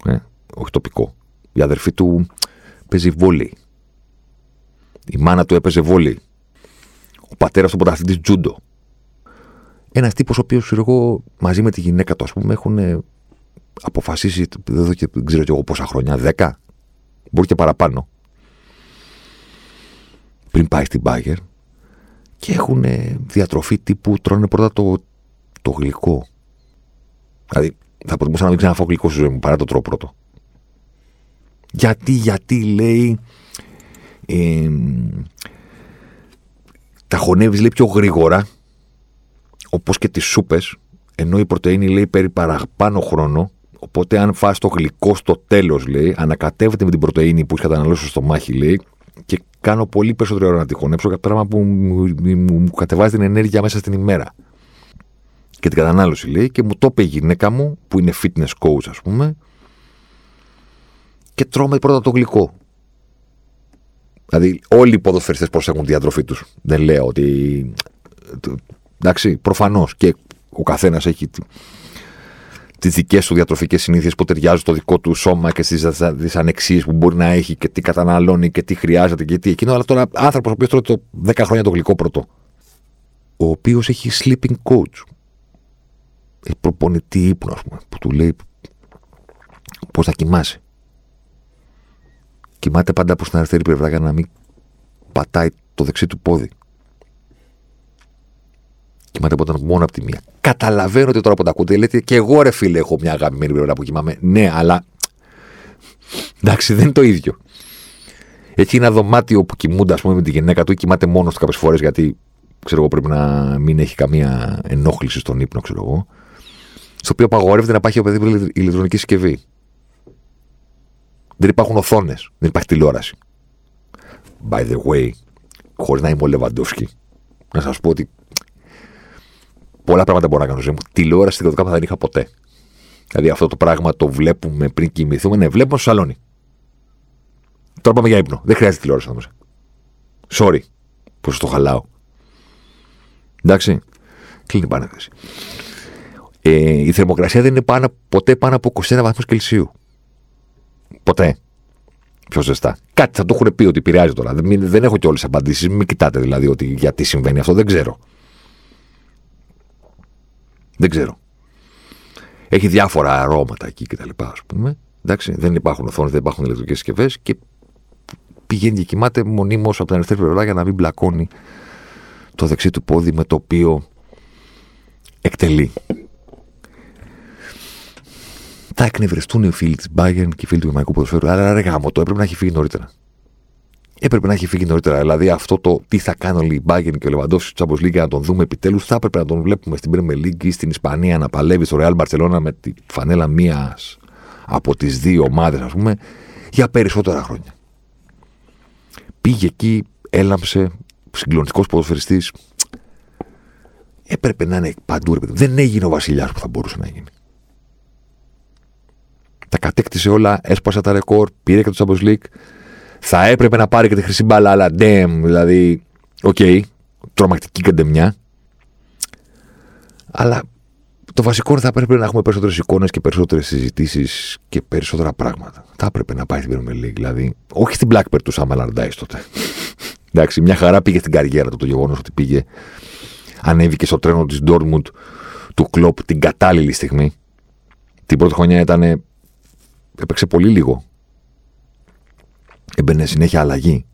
Ε, όχι τοπικό. Η αδερφή του παίζει βόλεϊ. Η μάνα του έπαιζε βόλεϊ. Ο πατέρας του πρωταθλητής τζούντο. Ένας τύπος ο οποίος εγώ μαζί με τη γυναίκα του, ας πούμε, έχουν αποφασίσει, δεν ξέρω και εγώ πόσα χρόνια, δέκα, μπορεί και παραπάνω, πριν πάει στην Μπάγκερ και έχουν διατροφή τύπου τρώνε πρώτα το, το γλυκό. Δηλαδή, θα προτιμούσα να μην ξαναφάω γλυκό στη ζωή μου παρά το τρώω πρώτο. Γιατί, γιατί λέει. Ε, τα χωνεύεις λέει πιο γρήγορα όπως και τις σούπες ενώ η πρωτεΐνη λέει παίρνει παραπάνω χρόνο οπότε αν φας το γλυκό στο τέλος λέει ανακατεύεται με την πρωτεΐνη που έχει καταναλώσει στο μάχη λέει και κάνω πολύ περισσότερο ώρα να τη χωνέψω για πράγμα που μου, μου, μου κατεβάζει την ενέργεια μέσα στην ημέρα και την κατανάλωση λέει και μου το είπε η γυναίκα μου που είναι fitness coach ας πούμε και τρώμε πρώτα το γλυκό Δηλαδή, όλοι οι ποδοσφαιριστές προσέχουν τη διατροφή τους. Δεν λέω ότι. Εντάξει, προφανώς και ο καθένας έχει τις δικές του διατροφικές συνήθειες που ταιριάζουν στο δικό του σώμα και στις δυσανεξίε που μπορεί να έχει και τι καταναλώνει και τι χρειάζεται και τι εκείνο. Αλλά τώρα άνθρωπος ο οποίος τρώει το 10 χρόνια το γλυκό πρώτο. Ο οποίος έχει sleeping coach. Έχει προπονητή ύπνο, ας πούμε, που του λέει πώς θα κοιμάσει. Κοιμάται πάντα προς την αριστερή πλευρά για να μην πατάει το δεξί του πόδι. Κοιμάται από μόνο από τη μία. Καταλαβαίνω ότι τώρα που τα ακούτε λέτε και εγώ ρε φίλε έχω μια αγαπημένη πλευρά που κοιμάμαι. Ναι, αλλά. Εντάξει, δεν είναι το ίδιο. Έχει ένα δωμάτιο που κοιμούνται, ας πούμε, με τη γυναίκα του ή κοιμάται μόνος του κάποιες φορές γιατί ξέρω εγώ, πρέπει να μην έχει καμία ενόχληση στον ύπνο, ξέρω εγώ. Στο οποίο απαγορεύεται να υπάρχει οποιαδήποτε ηλεκτρονική συσκευή. Δεν υπάρχουν οθόνες. Δεν υπάρχει τηλεόραση. By the way, χωρίς να είμαι ο Λεβαντόφσκι, να σας πω ότι πολλά πράγματα μπορώ να κάνω ζωή μου. Τηλεόραση στην δεν είχα ποτέ. Δηλαδή αυτό το πράγμα το βλέπουμε πριν κοιμηθούμε. Ναι, βλέπουμε στο σαλόνι. Τώρα πάμε για ύπνο. Δεν χρειάζεται τηλεόραση όμω. Sorry που σα το χαλάω. Εντάξει. Κλείνει η παρένθεση. Ε, η θερμοκρασία δεν είναι πάνω, ποτέ πάνω από 21 βαθμούς Κελσίου. Ποτέ. Πιο ζεστά. Κάτι θα το έχουν πει ότι επηρεάζει τώρα. Δεν, δεν έχω και όλες τις απαντήσεις. Μην κοιτάτε δηλαδή ότι γιατί συμβαίνει αυτό. Δεν ξέρω. Δεν ξέρω. Έχει διάφορα αρώματα εκεί κτλ. Α πούμε. Εντάξει, δεν υπάρχουν οθόνες, δεν υπάρχουν ηλεκτρικές συσκευές και πηγαίνει και κοιμάται μονίμως από την αριστερή πλευρά για να μην μπλακώνει το δεξί του πόδι με το οποίο εκτελεί. Θα εκνευριστούν οι φίλοι της Bayern και οι φίλοι του Γερμανικού Ποδοσφαίρου. Αλλά ρε γάμο, το έπρεπε να έχει φύγει νωρίτερα. Έπρεπε να έχει φύγει νωρίτερα. Δηλαδή αυτό το τι θα κάνουν οι Bayern και ο Λεβαντόφ στη Champions League να τον δούμε επιτέλους, θα έπρεπε να τον βλέπουμε στην Premier League ή στην Ισπανία να παλεύει στο Real Barcelona με τη φανέλα μίας από τις δύο ομάδες, ας πούμε, για περισσότερα χρόνια. Πήγε εκεί, έλαμψε, συγκλονιστικός ποδοσφαιριστής. Έπρεπε να είναι παντού. Δεν έγινε ο βασιλιάς που θα μπορούσε να γίνει. Τα κατέκτησε όλα, έσπασε τα ρεκόρ, πήρε και το Champions League. Θα έπρεπε να πάρει και τη χρυσή μπάλα, αλλά damn, δηλαδή, OK, okay, τρομακτική καντεμιά. Αλλά το βασικό θα έπρεπε να έχουμε περισσότερες εικόνες και περισσότερες συζητήσεις και περισσότερα πράγματα. Θα έπρεπε να πάει στην Premier League, δηλαδή. Όχι στην Blackbird του Σάμα Λαρντάι τότε. Εντάξει, μια χαρά πήγε στην καριέρα του το γεγονός ότι πήγε. Ανέβηκε στο τρένο της Dortmund του κλοπ την κατάλληλη στιγμή. Την πρώτη χρονιά ήταν. έπαιξε πολύ λίγο. Έμπαινε συνέχεια αλλαγή.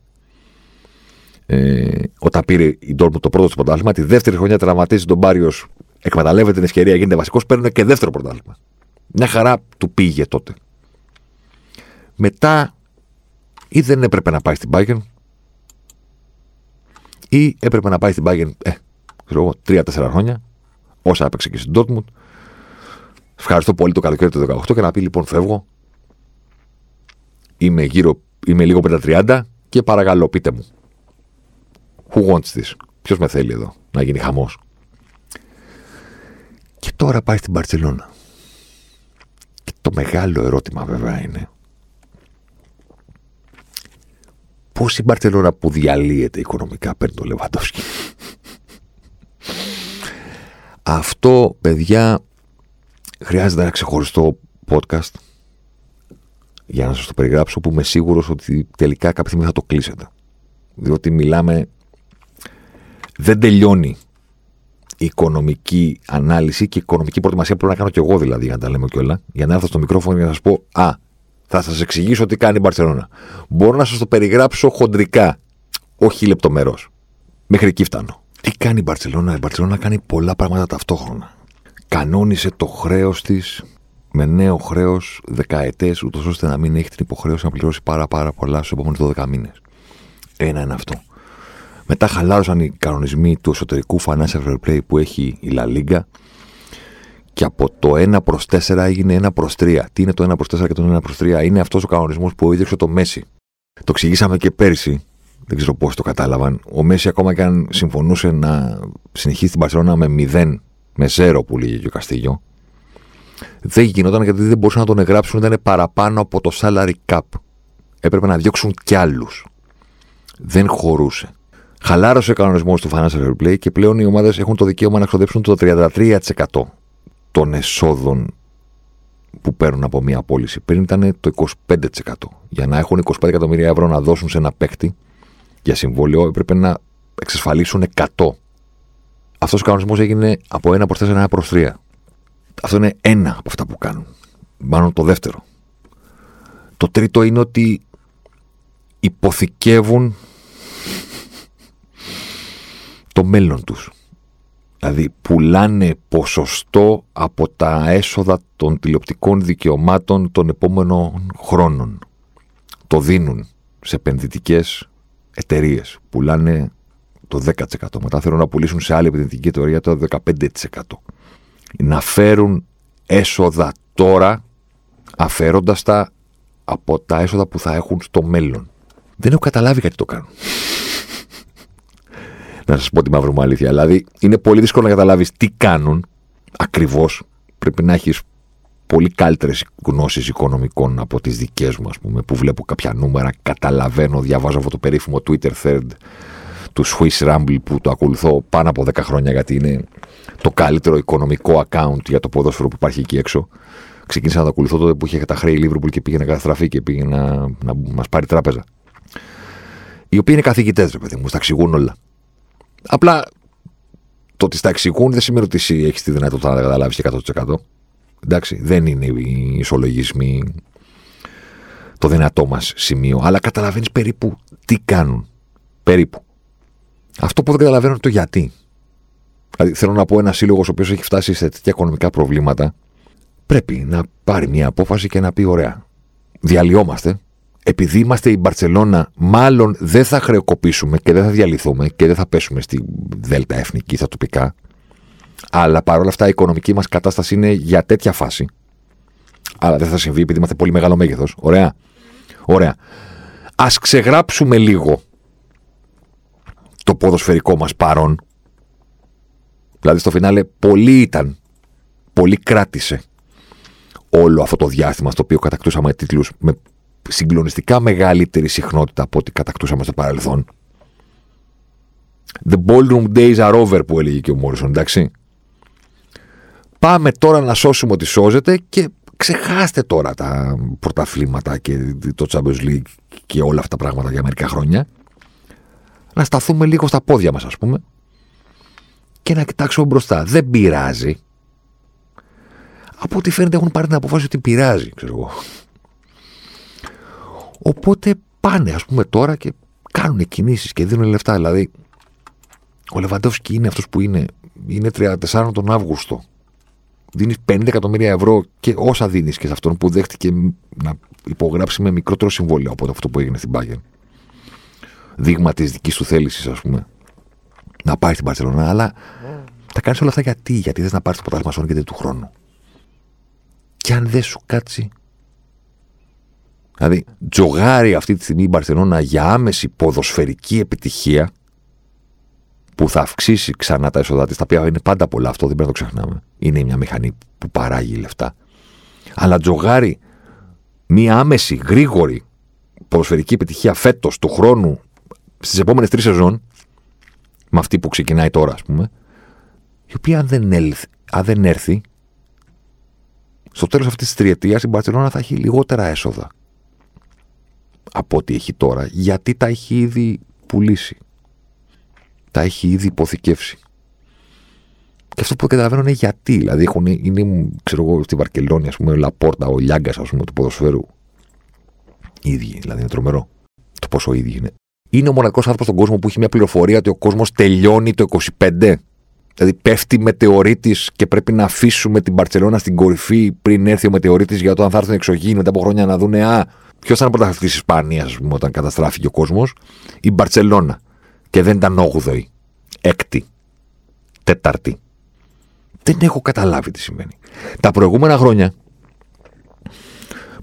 Ε, όταν πήρε η Dortmund το πρώτο του πρωτάθλημα, τη δεύτερη χρονιά τραυματίζει τον Πάριο, εκμεταλλεύεται την ευκαιρία, γίνεται βασικός, παίρνουν και δεύτερο πρωτάθλημα. Μια χαρά του πήγε τότε. Μετά ή δεν έπρεπε να πάει στην Bayern ή έπρεπε να πάει στην Bayern, ε, ξέρω εγώ, τρία-τέσσερα χρόνια, όσα έπαιξε και στην Dortmund. Ευχαριστώ πολύ το καλοκαίρι του 18 και να πει λοιπόν φεύγω. Είμαι, γύρω, είμαι λίγο πέρα 30 και παρακαλώ πείτε μου. Who wants this? Ποιος με θέλει εδώ να γίνει χαμός; Και τώρα πάει στην Παρσελώνα. Και το μεγάλο ερώτημα βέβαια είναι Πώς η Μπαρσελόνα που διαλύεται οικονομικά παίρνει το Λεβαντόσκι. Αυτό, παιδιά, χρειάζεται ένα ξεχωριστό podcast για να σας το περιγράψω που είμαι σίγουρος ότι τελικά κάποια στιγμή θα το κλείσετε. Διότι μιλάμε... Δεν τελειώνει η οικονομική ανάλυση και η οικονομική προετοιμασία που πρέπει να κάνω κι εγώ δηλαδή για να τα λέμε κιόλα. Για να έρθω στο μικρόφωνο για να σας πω Α, θα σας εξηγήσω τι κάνει η Μπαρσελόνα. Μπορώ να σας το περιγράψω χοντρικά, όχι λεπτομερώς. Μέχρι εκεί φτάνω. Τι κάνει η Μπαρσελόνα, η Μπαρσελόνα κάνει πολλά πράγματα ταυτόχρονα. Κανόνισε το χρέος της με νέο χρέος δεκαετές, ούτως ώστε να μην έχει την υποχρέωση να πληρώσει πάρα, πάρα πολλά στους επόμενους 12 μήνες. Ένα είναι αυτό. Μετά χαλάρωσαν οι κανονισμοί του εσωτερικού financial fair play που έχει η La Liga και από το 1 προς 4 έγινε 1 προς 3. Τι είναι το 1 προς 4 και το 1 προς 3, είναι αυτός ο κανονισμός που ίδρυξε το Μέση. Το εξηγήσαμε και πέρσι. Δεν ξέρω πώς το κατάλαβαν. Ο Μέση, ακόμα και αν συμφωνούσε να συνεχίσει την Παρσελόνα με 0, με 0 που λέγει και ο Καστίγιο, δεν γινόταν γιατί δεν μπορούσαν να τον εγγράψουν, ήταν παραπάνω από το salary cap. Έπρεπε να διώξουν κι άλλους. Δεν χωρούσε. Χαλάρωσε ο κανονισμός του Financial Fair Play και πλέον οι ομάδες έχουν το δικαίωμα να ξοδέψουν το 33% των εσόδων που παίρνουν από μια πώληση. Πριν ήταν το 25%. Για να έχουν 25 εκατομμύρια ευρώ να δώσουν σε ένα παίκτη για συμβόλαιο έπρεπε να εξασφαλίσουν 100. Αυτός ο κανονισμός έγινε από 1 προς 4, 1 προς 3. Αυτό είναι ένα από αυτά που κάνουν. Μάλλον το δεύτερο. Το τρίτο είναι ότι υποθηκεύουν το μέλλον τους. Δηλαδή πουλάνε ποσοστό από τα έσοδα των τηλεοπτικών δικαιωμάτων των επόμενων χρόνων. Το δίνουν σε επενδυτικές εταιρείες. Πουλάνε το 10%. Μετά θέλουν να πουλήσουν σε άλλη επενδυτική εταιρεία το 15%. Να φέρουν έσοδα τώρα αφαίροντας τα από τα έσοδα που θα έχουν στο μέλλον. Δεν έχω καταλάβει γιατί το κάνουν να σας πω τη μαύρη μου αλήθεια. Δηλαδή, είναι πολύ δύσκολο να καταλάβεις τι κάνουν ακριβώς. Πρέπει να έχεις πολύ καλύτερες γνώσεις οικονομικών από τις δικές μου, ας πούμε, που βλέπω κάποια νούμερα, καταλαβαίνω, διαβάζω αυτό το περίφημο Twitter thread του Swiss Rumble που το ακολουθώ πάνω από 10 χρόνια γιατί είναι το καλύτερο οικονομικό account για το ποδόσφαιρο που υπάρχει εκεί έξω. Ξεκίνησα να το ακολουθώ τότε που είχε τα χρέη Liverpool και πήγε να καταστραφεί και πήγε να, να μας πάρει τράπεζα. Οι οποίοι είναι καθηγητές, ρε παιδί μου, στα εξηγούν όλα. Απλά το ότι στα εξηγούν δεν σημαίνει ότι εσύ έχεις τη δυνατότητα να τα καταλάβεις και 100%. Εντάξει, δεν είναι οι ισολογισμοί το δυνατό μας σημείο, αλλά καταλαβαίνεις περίπου τι κάνουν. Περίπου. Αυτό που δεν καταλαβαίνω είναι το γιατί. Δηλαδή, θέλω να πω ένα σύλλογος ο οποίος έχει φτάσει σε τέτοια οικονομικά προβλήματα, πρέπει να πάρει μια απόφαση και να πει: Ωραία, διαλυόμαστε. Επειδή είμαστε η Μπαρσελόνα, μάλλον δεν θα χρεοκοπήσουμε και δεν θα διαλυθούμε και δεν θα πέσουμε στη Δέλτα Εθνική, στα τοπικά. Αλλά παρόλα αυτά η οικονομική μας κατάσταση είναι για τέτοια φάση. Αλλά δεν θα συμβεί επειδή είμαστε πολύ μεγάλο μέγεθος. Ωραία. Ωραία. Α ξεγράψουμε λίγο το ποδοσφαιρικό μας παρόν. Δηλαδή στο φινάλε πολύ ήταν, πολύ κράτησε όλο αυτό το διάστημα στο οποίο κατακτούσαμε τίτλους με συγκλονιστικά μεγαλύτερη συχνότητα από ό,τι κατακτούσαμε στο παρελθόν. The ballroom days are over που έλεγε και ο Μόρισον, εντάξει. Πάμε τώρα να σώσουμε ό,τι σώζεται και ξεχάστε τώρα τα πρωταθλήματα και το Champions League και όλα αυτά τα πράγματα για μερικά χρόνια να σταθούμε λίγο στα πόδια μας ας πούμε και να κοιτάξουμε μπροστά. Δεν πειράζει. Από ό,τι φαίνεται έχουν πάρει την αποφάση ότι πειράζει, ξέρω εγώ. Οπότε πάνε ας πούμε τώρα και κάνουν κινήσεις και δίνουν λεφτά. Δηλαδή, ο Λεβαντόφσκι είναι αυτός που είναι. Είναι 34 τον Αύγουστο. Δίνεις 50 εκατομμύρια ευρώ και όσα δίνεις και σε αυτόν που δέχτηκε να υπογράψει με μικρότερο συμβόλαιο από αυτό που έγινε στην Bayern δείγμα της δικής του θέλησης, ας πούμε, να πάρεις στην Παρσελόνα, αλλά τα κάνεις όλα αυτά γιατί, γιατί θες να πάρεις το πρωτάθλημα γιατί του χρόνου. Και αν δεν σου κάτσει. Δηλαδή, τζογάρει αυτή τη στιγμή η Μπαρσελόνα για άμεση ποδοσφαιρική επιτυχία που θα αυξήσει ξανά τα έσοδα της, τα οποία είναι πάντα πολλά, αυτό δεν πρέπει να το ξεχνάμε. Είναι μια μηχανή που παράγει λεφτά. Αλλά τζογάρει μια άμεση, γρήγορη ποδοσφαιρική επιτυχία φέτος του χρόνου στις επόμενες τρεις σεζόν, με αυτή που ξεκινάει τώρα, ας πούμε, η οποία αν δεν, έλθει, αν δεν έρθει, στο τέλος αυτής της τριετίας η Μπαρσελόνα θα έχει λιγότερα έσοδα από ό,τι έχει τώρα, γιατί τα έχει ήδη πουλήσει. Τα έχει ήδη υποθηκεύσει. Και αυτό που δεν καταλαβαίνω είναι γιατί. Δηλαδή, έχουν, είναι, ξέρω εγώ, στη Βαρκελόνη, ας πούμε, ο Λαπόρτα, ο Λιάγκας, ας πούμε, του ποδοσφαίρου. Οι ίδιοι, δηλαδή, είναι τρομερό. Το πόσο ίδιοι είναι είναι ο μοναδικός άνθρωπος στον κόσμο που έχει μια πληροφορία ότι ο κόσμος τελειώνει το 25. Δηλαδή πέφτει μετεωρίτης και πρέπει να αφήσουμε την Παρσελώνα στην κορυφή πριν έρθει ο μετεωρίτης για το αν θα έρθουν εξωγήινοι μετά από χρόνια να δούνε Α, ποιος ήταν ο πρωταθλητής της Ισπανίας όταν καταστράφηκε ο κόσμος. Η Μπαρσελόνα. Και δεν ήταν 8η, 6η, 4η. Δεν έχω καταλάβει τι σημαίνει. Τα προηγούμενα χρόνια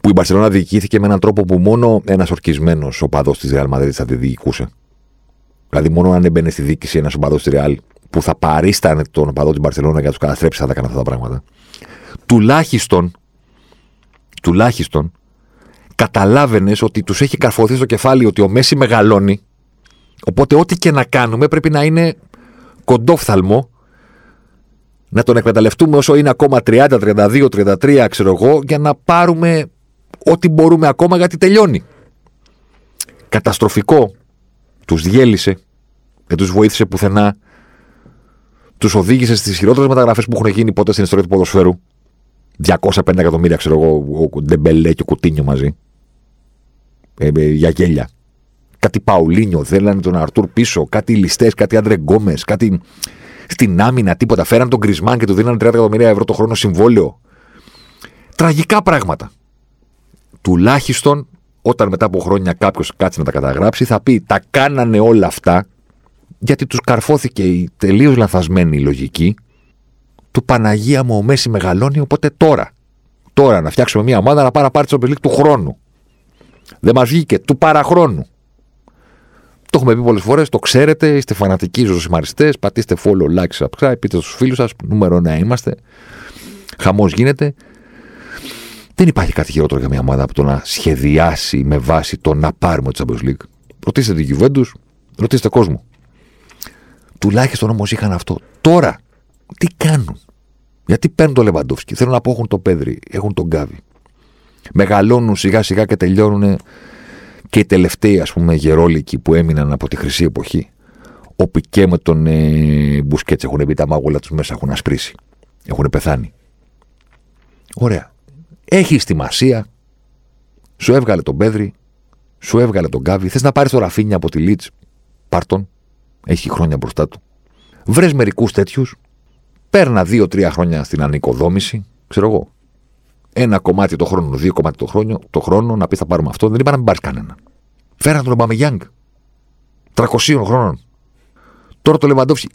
που η Μπαρσελόνα διοικήθηκε με έναν τρόπο που μόνο ένας ορκισμένος οπαδός της Ρεάλ Μαδρίτη θα τη διοικούσε. Δηλαδή, μόνο αν έμπαινε στη διοίκηση ένας οπαδός της Ρεάλ που θα παρίστανε τον οπαδό της Μπαρσελόνα για να τους καταστρέψει, θα τα έκανε αυτά τα πράγματα. Τουλάχιστον, τουλάχιστον, καταλάβαινες ότι τους έχει καρφωθεί στο κεφάλι ότι ο Μέση μεγαλώνει. Οπότε, ό,τι και να κάνουμε πρέπει να είναι κοντόφθαλμο να τον εκμεταλλευτούμε όσο είναι ακόμα 30, 32, 33, ξέρω εγώ, για να πάρουμε ό,τι μπορούμε ακόμα γιατί τελειώνει. Καταστροφικό. Τους διέλυσε. Δεν τους βοήθησε πουθενά. Τους οδήγησε στις χειρότερες μεταγραφές που έχουν γίνει ποτέ στην ιστορία του ποδοσφαίρου. 250 εκατομμύρια, ξέρω εγώ, ο Ντεμπελέ και ο Κουτίνιο μαζί. Ε, ε, για γέλια. Κάτι Παουλίνιο, θέλανε τον Αρτούρ πίσω, κάτι ληστές, κάτι Άντρε Γκόμες, κάτι στην άμυνα, τίποτα. Φέραν τον Κρισμάν και του δίνανε 30 εκατομμύρια ευρώ το χρόνο συμβόλαιο. Τραγικά πράγματα τουλάχιστον όταν μετά από χρόνια κάποιος κάτσει να τα καταγράψει, θα πει τα κάνανε όλα αυτά γιατί τους καρφώθηκε η τελείως λανθασμένη λογική του Παναγία μου ο Μέση μεγαλώνει, οπότε τώρα. Τώρα να φτιάξουμε μια ομάδα να πάρει να πάρει το του χρόνου. Δεν μας βγήκε, του παραχρόνου. Το έχουμε πει πολλές φορές, το ξέρετε, είστε φανατικοί ζωσιμαριστές. Πατήστε follow, like, subscribe, πείτε στους φίλους σας. Νούμερο να είμαστε. Χαμός γίνεται. Δεν υπάρχει κάτι χειρότερο για μια ομάδα από το να σχεδιάσει με βάση το να πάρουμε το Champions League. Ρωτήστε την Juventus, ρωτήστε κόσμο. Τουλάχιστον όμως είχαν αυτό. Τώρα, τι κάνουν; Γιατί παίρνουν το Λεβαντόφσκι; Θέλουν να πω έχουν το Πέδρη, έχουν τον Γκάβι. Μεγαλώνουν σιγά σιγά και τελειώνουν και οι τελευταίοι ας πούμε γερόλικοι που έμειναν από τη χρυσή εποχή. Ο Πικέ με τον ε, Μπουσκέτς έχουν μπει τα μάγουλα τους μέσα, έχουν ασπρίσει. Έχουν πεθάνει. Ωραία. Έχει τη μασία, σου έβγαλε τον Πέδρη, σου έβγαλε τον Γκάβι. Θες να πάρεις το Ραφίνια από τη Λίτς, πάρτον. Έχει χρόνια μπροστά του. Βρες μερικούς τέτοιους, παίρνα δύο-τρία χρόνια στην ανοικοδόμηση, ξέρω εγώ. Ένα κομμάτι το χρόνο, δύο κομμάτι το χρόνο, το χρόνο να πεις θα πάρουμε αυτό. Δεν είπα να μην πάρεις κανέναν. Φέραν τον Ομπαμεγιάνγκ. 300 χρόνων. Τώρα το Λεβαντόφσκι.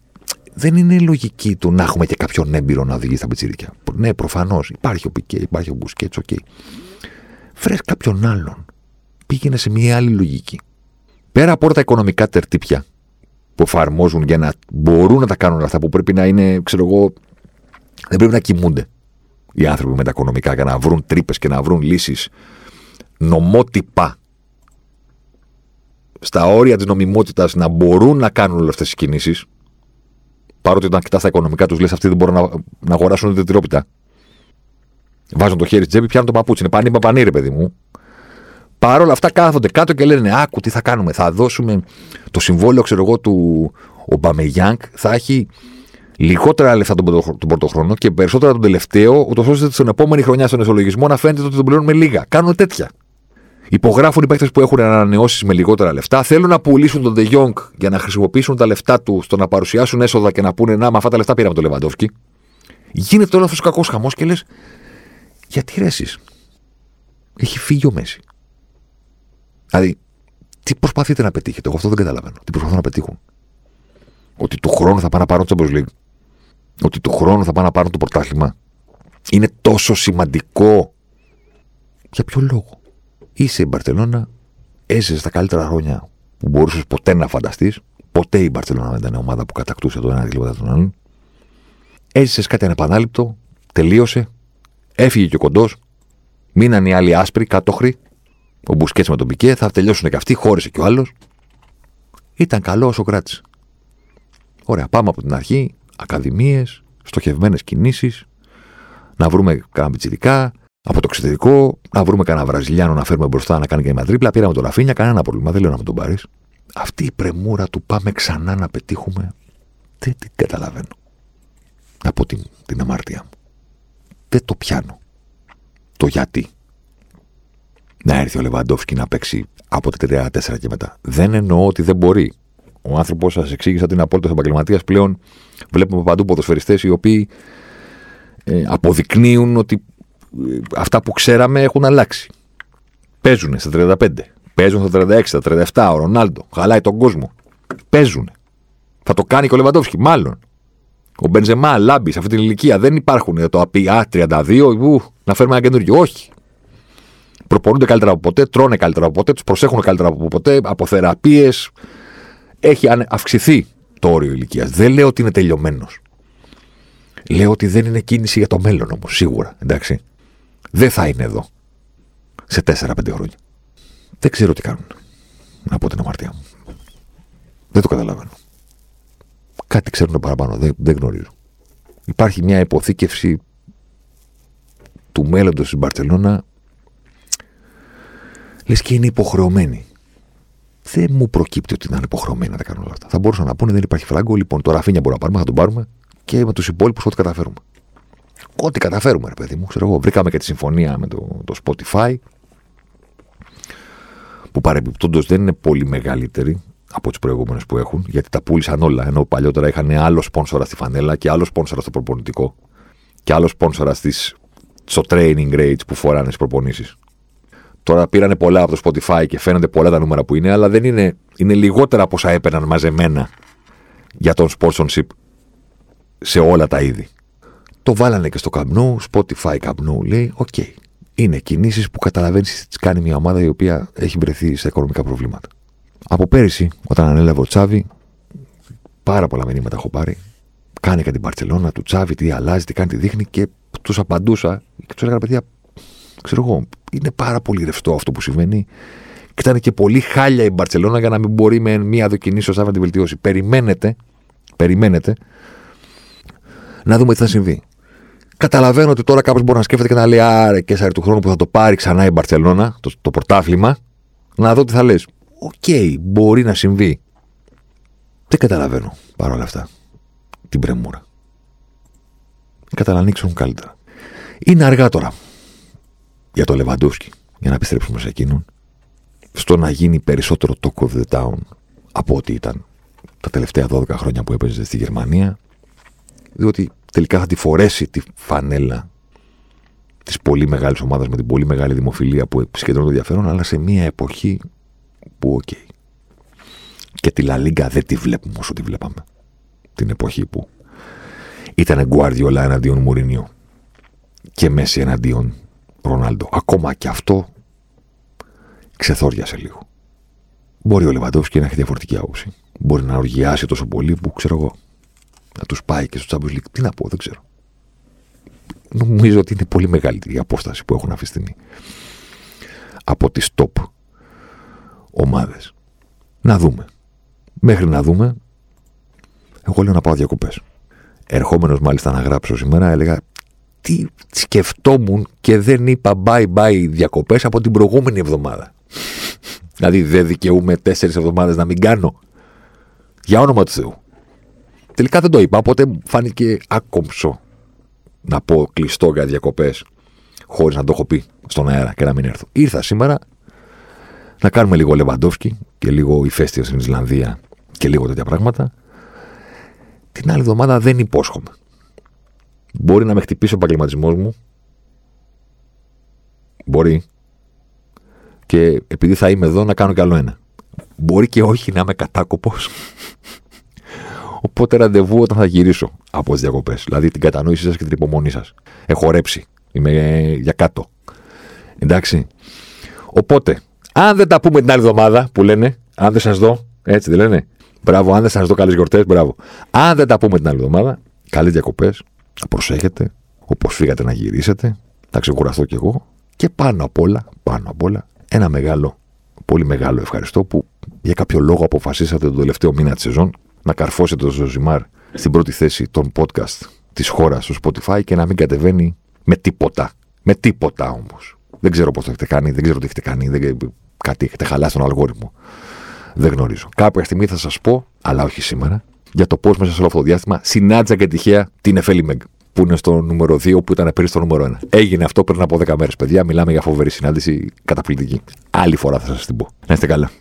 Δεν είναι λογική του να έχουμε και κάποιον έμπειρο να οδηγεί τα πιτσιρίκια. Ναι, προφανώς. Υπάρχει ο Πικέ, υπάρχει ο Μπουσκέτς, OK. Okay. Φέρε κάποιον άλλον. Πήγαινε σε μια άλλη λογική. Πέρα από όλα τα οικονομικά τερτίπια που εφαρμόζουν για να μπορούν να τα κάνουν αυτά που πρέπει να είναι, ξέρω εγώ, δεν πρέπει να κοιμούνται οι άνθρωποι με τα οικονομικά για να βρουν τρύπες και να βρουν λύσεις νομότυπα στα όρια της νομιμότητας να μπορούν να κάνουν όλες αυτές τις κινήσεις. Παρότι όταν κοιτάς τα οικονομικά τους, λες αυτοί δεν μπορούν να, να αγοράσουν ούτε τυρόπιτα. Βάζουν το χέρι στη τσέπη, πιάνουν το παπούτσι. Είναι πανί, πανί, ρε παιδί μου. Παρ' όλα αυτά κάθονται κάτω και λένε Άκου, τι θα κάνουμε. Θα δώσουμε το συμβόλαιο, ξέρω εγώ, του Ομπαμεγιάνκ. Θα έχει λιγότερα λεφτά τον, τον πρώτο χρόνο και περισσότερα τον τελευταίο, ούτως ώστε στην επόμενη χρονιά στον εσολογισμό να φαίνεται ότι τον πληρώνουμε λίγα. Κάνουν τέτοια. Υπογράφουν οι παίκτες που έχουν ανανεώσεις με λιγότερα λεφτά. Θέλουν να πουλήσουν τον De Jong για να χρησιμοποιήσουν τα λεφτά του στο να παρουσιάσουν έσοδα και να πούνε Να, με αυτά τα λεφτά πήραμε το Λεβαντόφσκι. Γίνεται όλο αυτός ο κακός χαμός και λες, γιατί ρέσει. Έχει φύγει ο Μέση. Δηλαδή, τι προσπαθείτε να πετύχετε, εγώ αυτό δεν καταλαβαίνω. Τι προσπαθούν να πετύχουν. Ότι του χρόνου θα πάνε να πάρουν το Champions League. Ότι του χρόνου θα πάνε να πάρουν το πρωτάθλημα. Είναι τόσο σημαντικό. Για ποιο λόγο; Είσαι η Μπαρσελόνα, έζησε τα καλύτερα χρόνια που μπορούσες ποτέ να φανταστείς. Ποτέ η Μπαρσελόνα δεν ήταν ομάδα που κατακτούσε το ένα τίποτα τον άλλον. Έζησες κάτι ανεπανάληπτο, τελείωσε, έφυγε και ο κοντός, μείναν οι άλλοι άσπροι, κάτωχροι, ο Μπουσκέτς με τον Πικέ, θα τελειώσουν και αυτοί, χώρισε και ο άλλος. Ήταν καλό όσο κράτησε. Ωραία, πάμε από την αρχή, ακαδημίες, στοχευμένες κινήσεις, να βρούμε κανένα πιτσιδικά, από το εξωτερικό, να βρούμε κανένα Βραζιλιάνο να φέρουμε μπροστά να κάνει και μια τρίπλα. Πήραμε τον Ραφίνια, κανένα πρόβλημα. Δεν λέω να με τον πάρεις. Αυτή η πρεμούρα του πάμε ξανά να πετύχουμε, δεν την καταλαβαίνω. Από την, την αμάρτια μου. Δεν το πιάνω. Το γιατί. Να έρθει ο Λεβαντόφσκι να παίξει από τα 34 και μετά. Δεν εννοώ ότι δεν μπορεί. Ο άνθρωπος, σας εξήγησα ότι είναι απόλυτος επαγγελματίας πλέον. Βλέπουμε παντού ποδοσφαιριστές οι οποίοι ε, αποδεικνύουν ότι ε, αυτά που ξέραμε έχουν αλλάξει. Παίζουν στα 35. Παίζουν στα 36, στα 37. Ο Ρονάλντο χαλάει τον κόσμο. Παίζουν. Θα το κάνει και ο Λεβαντόφσκι, μάλλον. Ο Μπενζεμά, Λάμπη, σε αυτή την ηλικία δεν υπάρχουν το απει Α, 32, ου, να φέρουμε ένα καινούριο. Όχι. Προπονούνται καλύτερα από ποτέ, τρώνε καλύτερα από ποτέ, τους προσέχουν καλύτερα από ποτέ, από θεραπείες. Έχει αυξηθεί το όριο ηλικίας. Δεν λέω ότι είναι τελειωμένος. Λέω ότι δεν είναι κίνηση για το μέλλον όμως, σίγουρα. Εντάξει. Δεν θα είναι εδώ σε 4-5 χρόνια. Δεν ξέρω τι κάνουν. Να πω την αμαρτία μου. Δεν το καταλαβαίνω. Κάτι ξέρουν παραπάνω. Δεν, δεν γνωρίζω. Υπάρχει μια υποθήκευση του μέλλοντος στην Μπαρσελόνα λες και είναι υποχρεωμένη. Δεν μου προκύπτει ότι είναι υποχρεωμένοι να τα κάνουν όλα αυτά. Θα μπορούσαν να πούνε δεν υπάρχει φράγκο, λοιπόν το Ραφίνια μπορούμε να πάρουμε, θα τον πάρουμε και με τους υπόλοιπους ό,τι καταφέρουμε. Ό,τι καταφέρουμε, ρε παιδί μου. Ξέρω εγώ, βρήκαμε και τη συμφωνία με το, το Spotify που παρεμπιπτόντως δεν είναι πολύ μεγαλύτερη από τις προηγούμενες που έχουν, γιατί τα πούλησαν όλα. Ενώ παλιότερα είχαν άλλο σπόνσορα στη φανέλα και άλλο σπόνσορα στο προπονητικό και άλλο σπόνσορα στις, στο training rates που φοράνε στις προπονήσεις. Τώρα πήρανε πολλά από το Spotify και φαίνονται πολλά τα νούμερα που είναι, αλλά δεν είναι, είναι λιγότερα από όσα έπαιρναν μαζεμένα για τον sponsorship σε όλα τα είδη. Το βάλανε και στο Καμπ Νου, Spotify Καμπ Νου, λέει, OK. Okay. Είναι κινήσεις που καταλαβαίνεις τι κάνει μια ομάδα η οποία έχει βρεθεί σε οικονομικά προβλήματα. Από πέρυσι, όταν ανέλαβε ο Τσάβι, πάρα πολλά μηνύματα έχω πάρει. Κάνε και την Μπαρσελόνα του Τσάβι, τι αλλάζει, τι κάνει, τι δείχνει και τους απαντούσα και τους έλεγα, παιδιά, Ξέρω εγώ, είναι πάρα πολύ ρευστό αυτό που συμβαίνει. Και ήταν και πολύ χάλια η Μπαρσελόνα για να μην μπορεί με μία δοκινή σωστά να την βελτιώσει. Περιμένετε, περιμένετε να δούμε τι θα συμβεί. Καταλαβαίνω ότι τώρα κάποιος μπορεί να σκέφτεται και να λέει Άρε και του χρόνου που θα το πάρει ξανά η Μπαρσελόνα, το, το πρωτάθλημα, να δω τι θα λες. OK, okay, μπορεί να συμβεί. Δεν καταλαβαίνω παρόλα αυτά την πρεμούρα. Οι να ανοίξουν καλύτερα. Είναι αργά τώρα για το Λεβαντόφσκι, για να επιστρέψουμε σε εκείνον, στο να γίνει περισσότερο talk of the town από ό,τι ήταν τα τελευταία 12 χρόνια που έπαιζε στη Γερμανία, διότι τελικά θα τη φορέσει τη φανέλα της πολύ μεγάλης ομάδας με την πολύ μεγάλη δημοφιλία που συγκεντρώνει το ενδιαφέρον, αλλά σε μια εποχή που, OK. Okay. Και τη Λα δεν τη βλέπουμε όσο τη βλέπαμε. Την εποχή που ήταν Γκουάρδιολα εναντίον Μουρινιού και Μέση εναντίον Ρονάλντο. Ακόμα και αυτό ξεθόριασε λίγο. Μπορεί ο Λεβαντόφσκι να έχει διαφορετική άποψη. Μπορεί να οργιάσει τόσο πολύ που ξέρω εγώ. Να τους πάει και στο Champions League. Τι να πω, δεν ξέρω. Νομίζω ότι είναι πολύ μεγάλη η απόσταση που έχουν αυτή τη στιγμή από τις top ομάδες. Να δούμε. Μέχρι να δούμε, εγώ λέω να πάω διακοπές. Ερχόμενος μάλιστα να γράψω σήμερα, έλεγα τι σκεφτόμουν και δεν είπα bye bye διακοπές από την προηγούμενη εβδομάδα. δηλαδή δεν δικαιούμαι τέσσερις εβδομάδες να μην κάνω. Για όνομα του Θεού. Τελικά δεν το είπα, οπότε φάνηκε άκομψο να πω κλειστό για διακοπές χωρίς να το έχω πει στον αέρα και να μην έρθω. Ήρθα σήμερα να κάνουμε λίγο Λεβαντόφσκι και λίγο ηφαίστειο στην Ισλανδία και λίγο τέτοια πράγματα. Την άλλη εβδομάδα δεν υπόσχομαι. Μπορεί να με χτυπήσει ο επαγγελματισμός μου. Μπορεί. Και επειδή θα είμαι εδώ να κάνω κι άλλο ένα. Μπορεί και όχι να είμαι κατάκοπος. Οπότε ραντεβού όταν θα γυρίσω από τις διακοπές. Δηλαδή την κατανόησή σας και την υπομονή σας. Έχω ρέψει. Είμαι για κάτω. Εντάξει. Οπότε, αν δεν τα πούμε την άλλη εβδομάδα που λένε, αν δεν σας δω, έτσι δεν λένε. Μπράβο, αν δεν σας δω καλές γιορτές, μπράβο. Αν δεν τα πούμε την άλλη εβδομάδα, καλές διακοπές, να προσέχετε, όπως φύγατε να γυρίσετε, θα ξεκουραστώ κι εγώ. Και πάνω απ' όλα, πάνω απ' όλα, ένα μεγάλο, πολύ μεγάλο ευχαριστώ που για κάποιο λόγο αποφασίσατε τον τελευταίο μήνα της σεζόν να καρφώσετε το Ζοσιμάρ στην πρώτη θέση των podcast της χώρας στο Spotify και να μην κατεβαίνει με τίποτα. Με τίποτα όμως. Δεν ξέρω πώς το έχετε κάνει, δεν ξέρω τι έχετε κάνει, δεν... κάτι έχετε χαλάσει τον αλγόριθμο. Δεν γνωρίζω. Κάποια στιγμή θα σας πω, αλλά όχι σήμερα, για το πώς μέσα σε όλο αυτό το διάστημα συνάντησα και τυχαία την Εφέλη Μεγκ που είναι στο νούμερο 2, που ήταν πέρυσι στο νούμερο 1. Έγινε αυτό πριν από 10 μέρες, παιδιά. Μιλάμε για φοβερή συνάντηση, καταπληκτική. Άλλη φορά θα σας την πω. Να είστε καλά.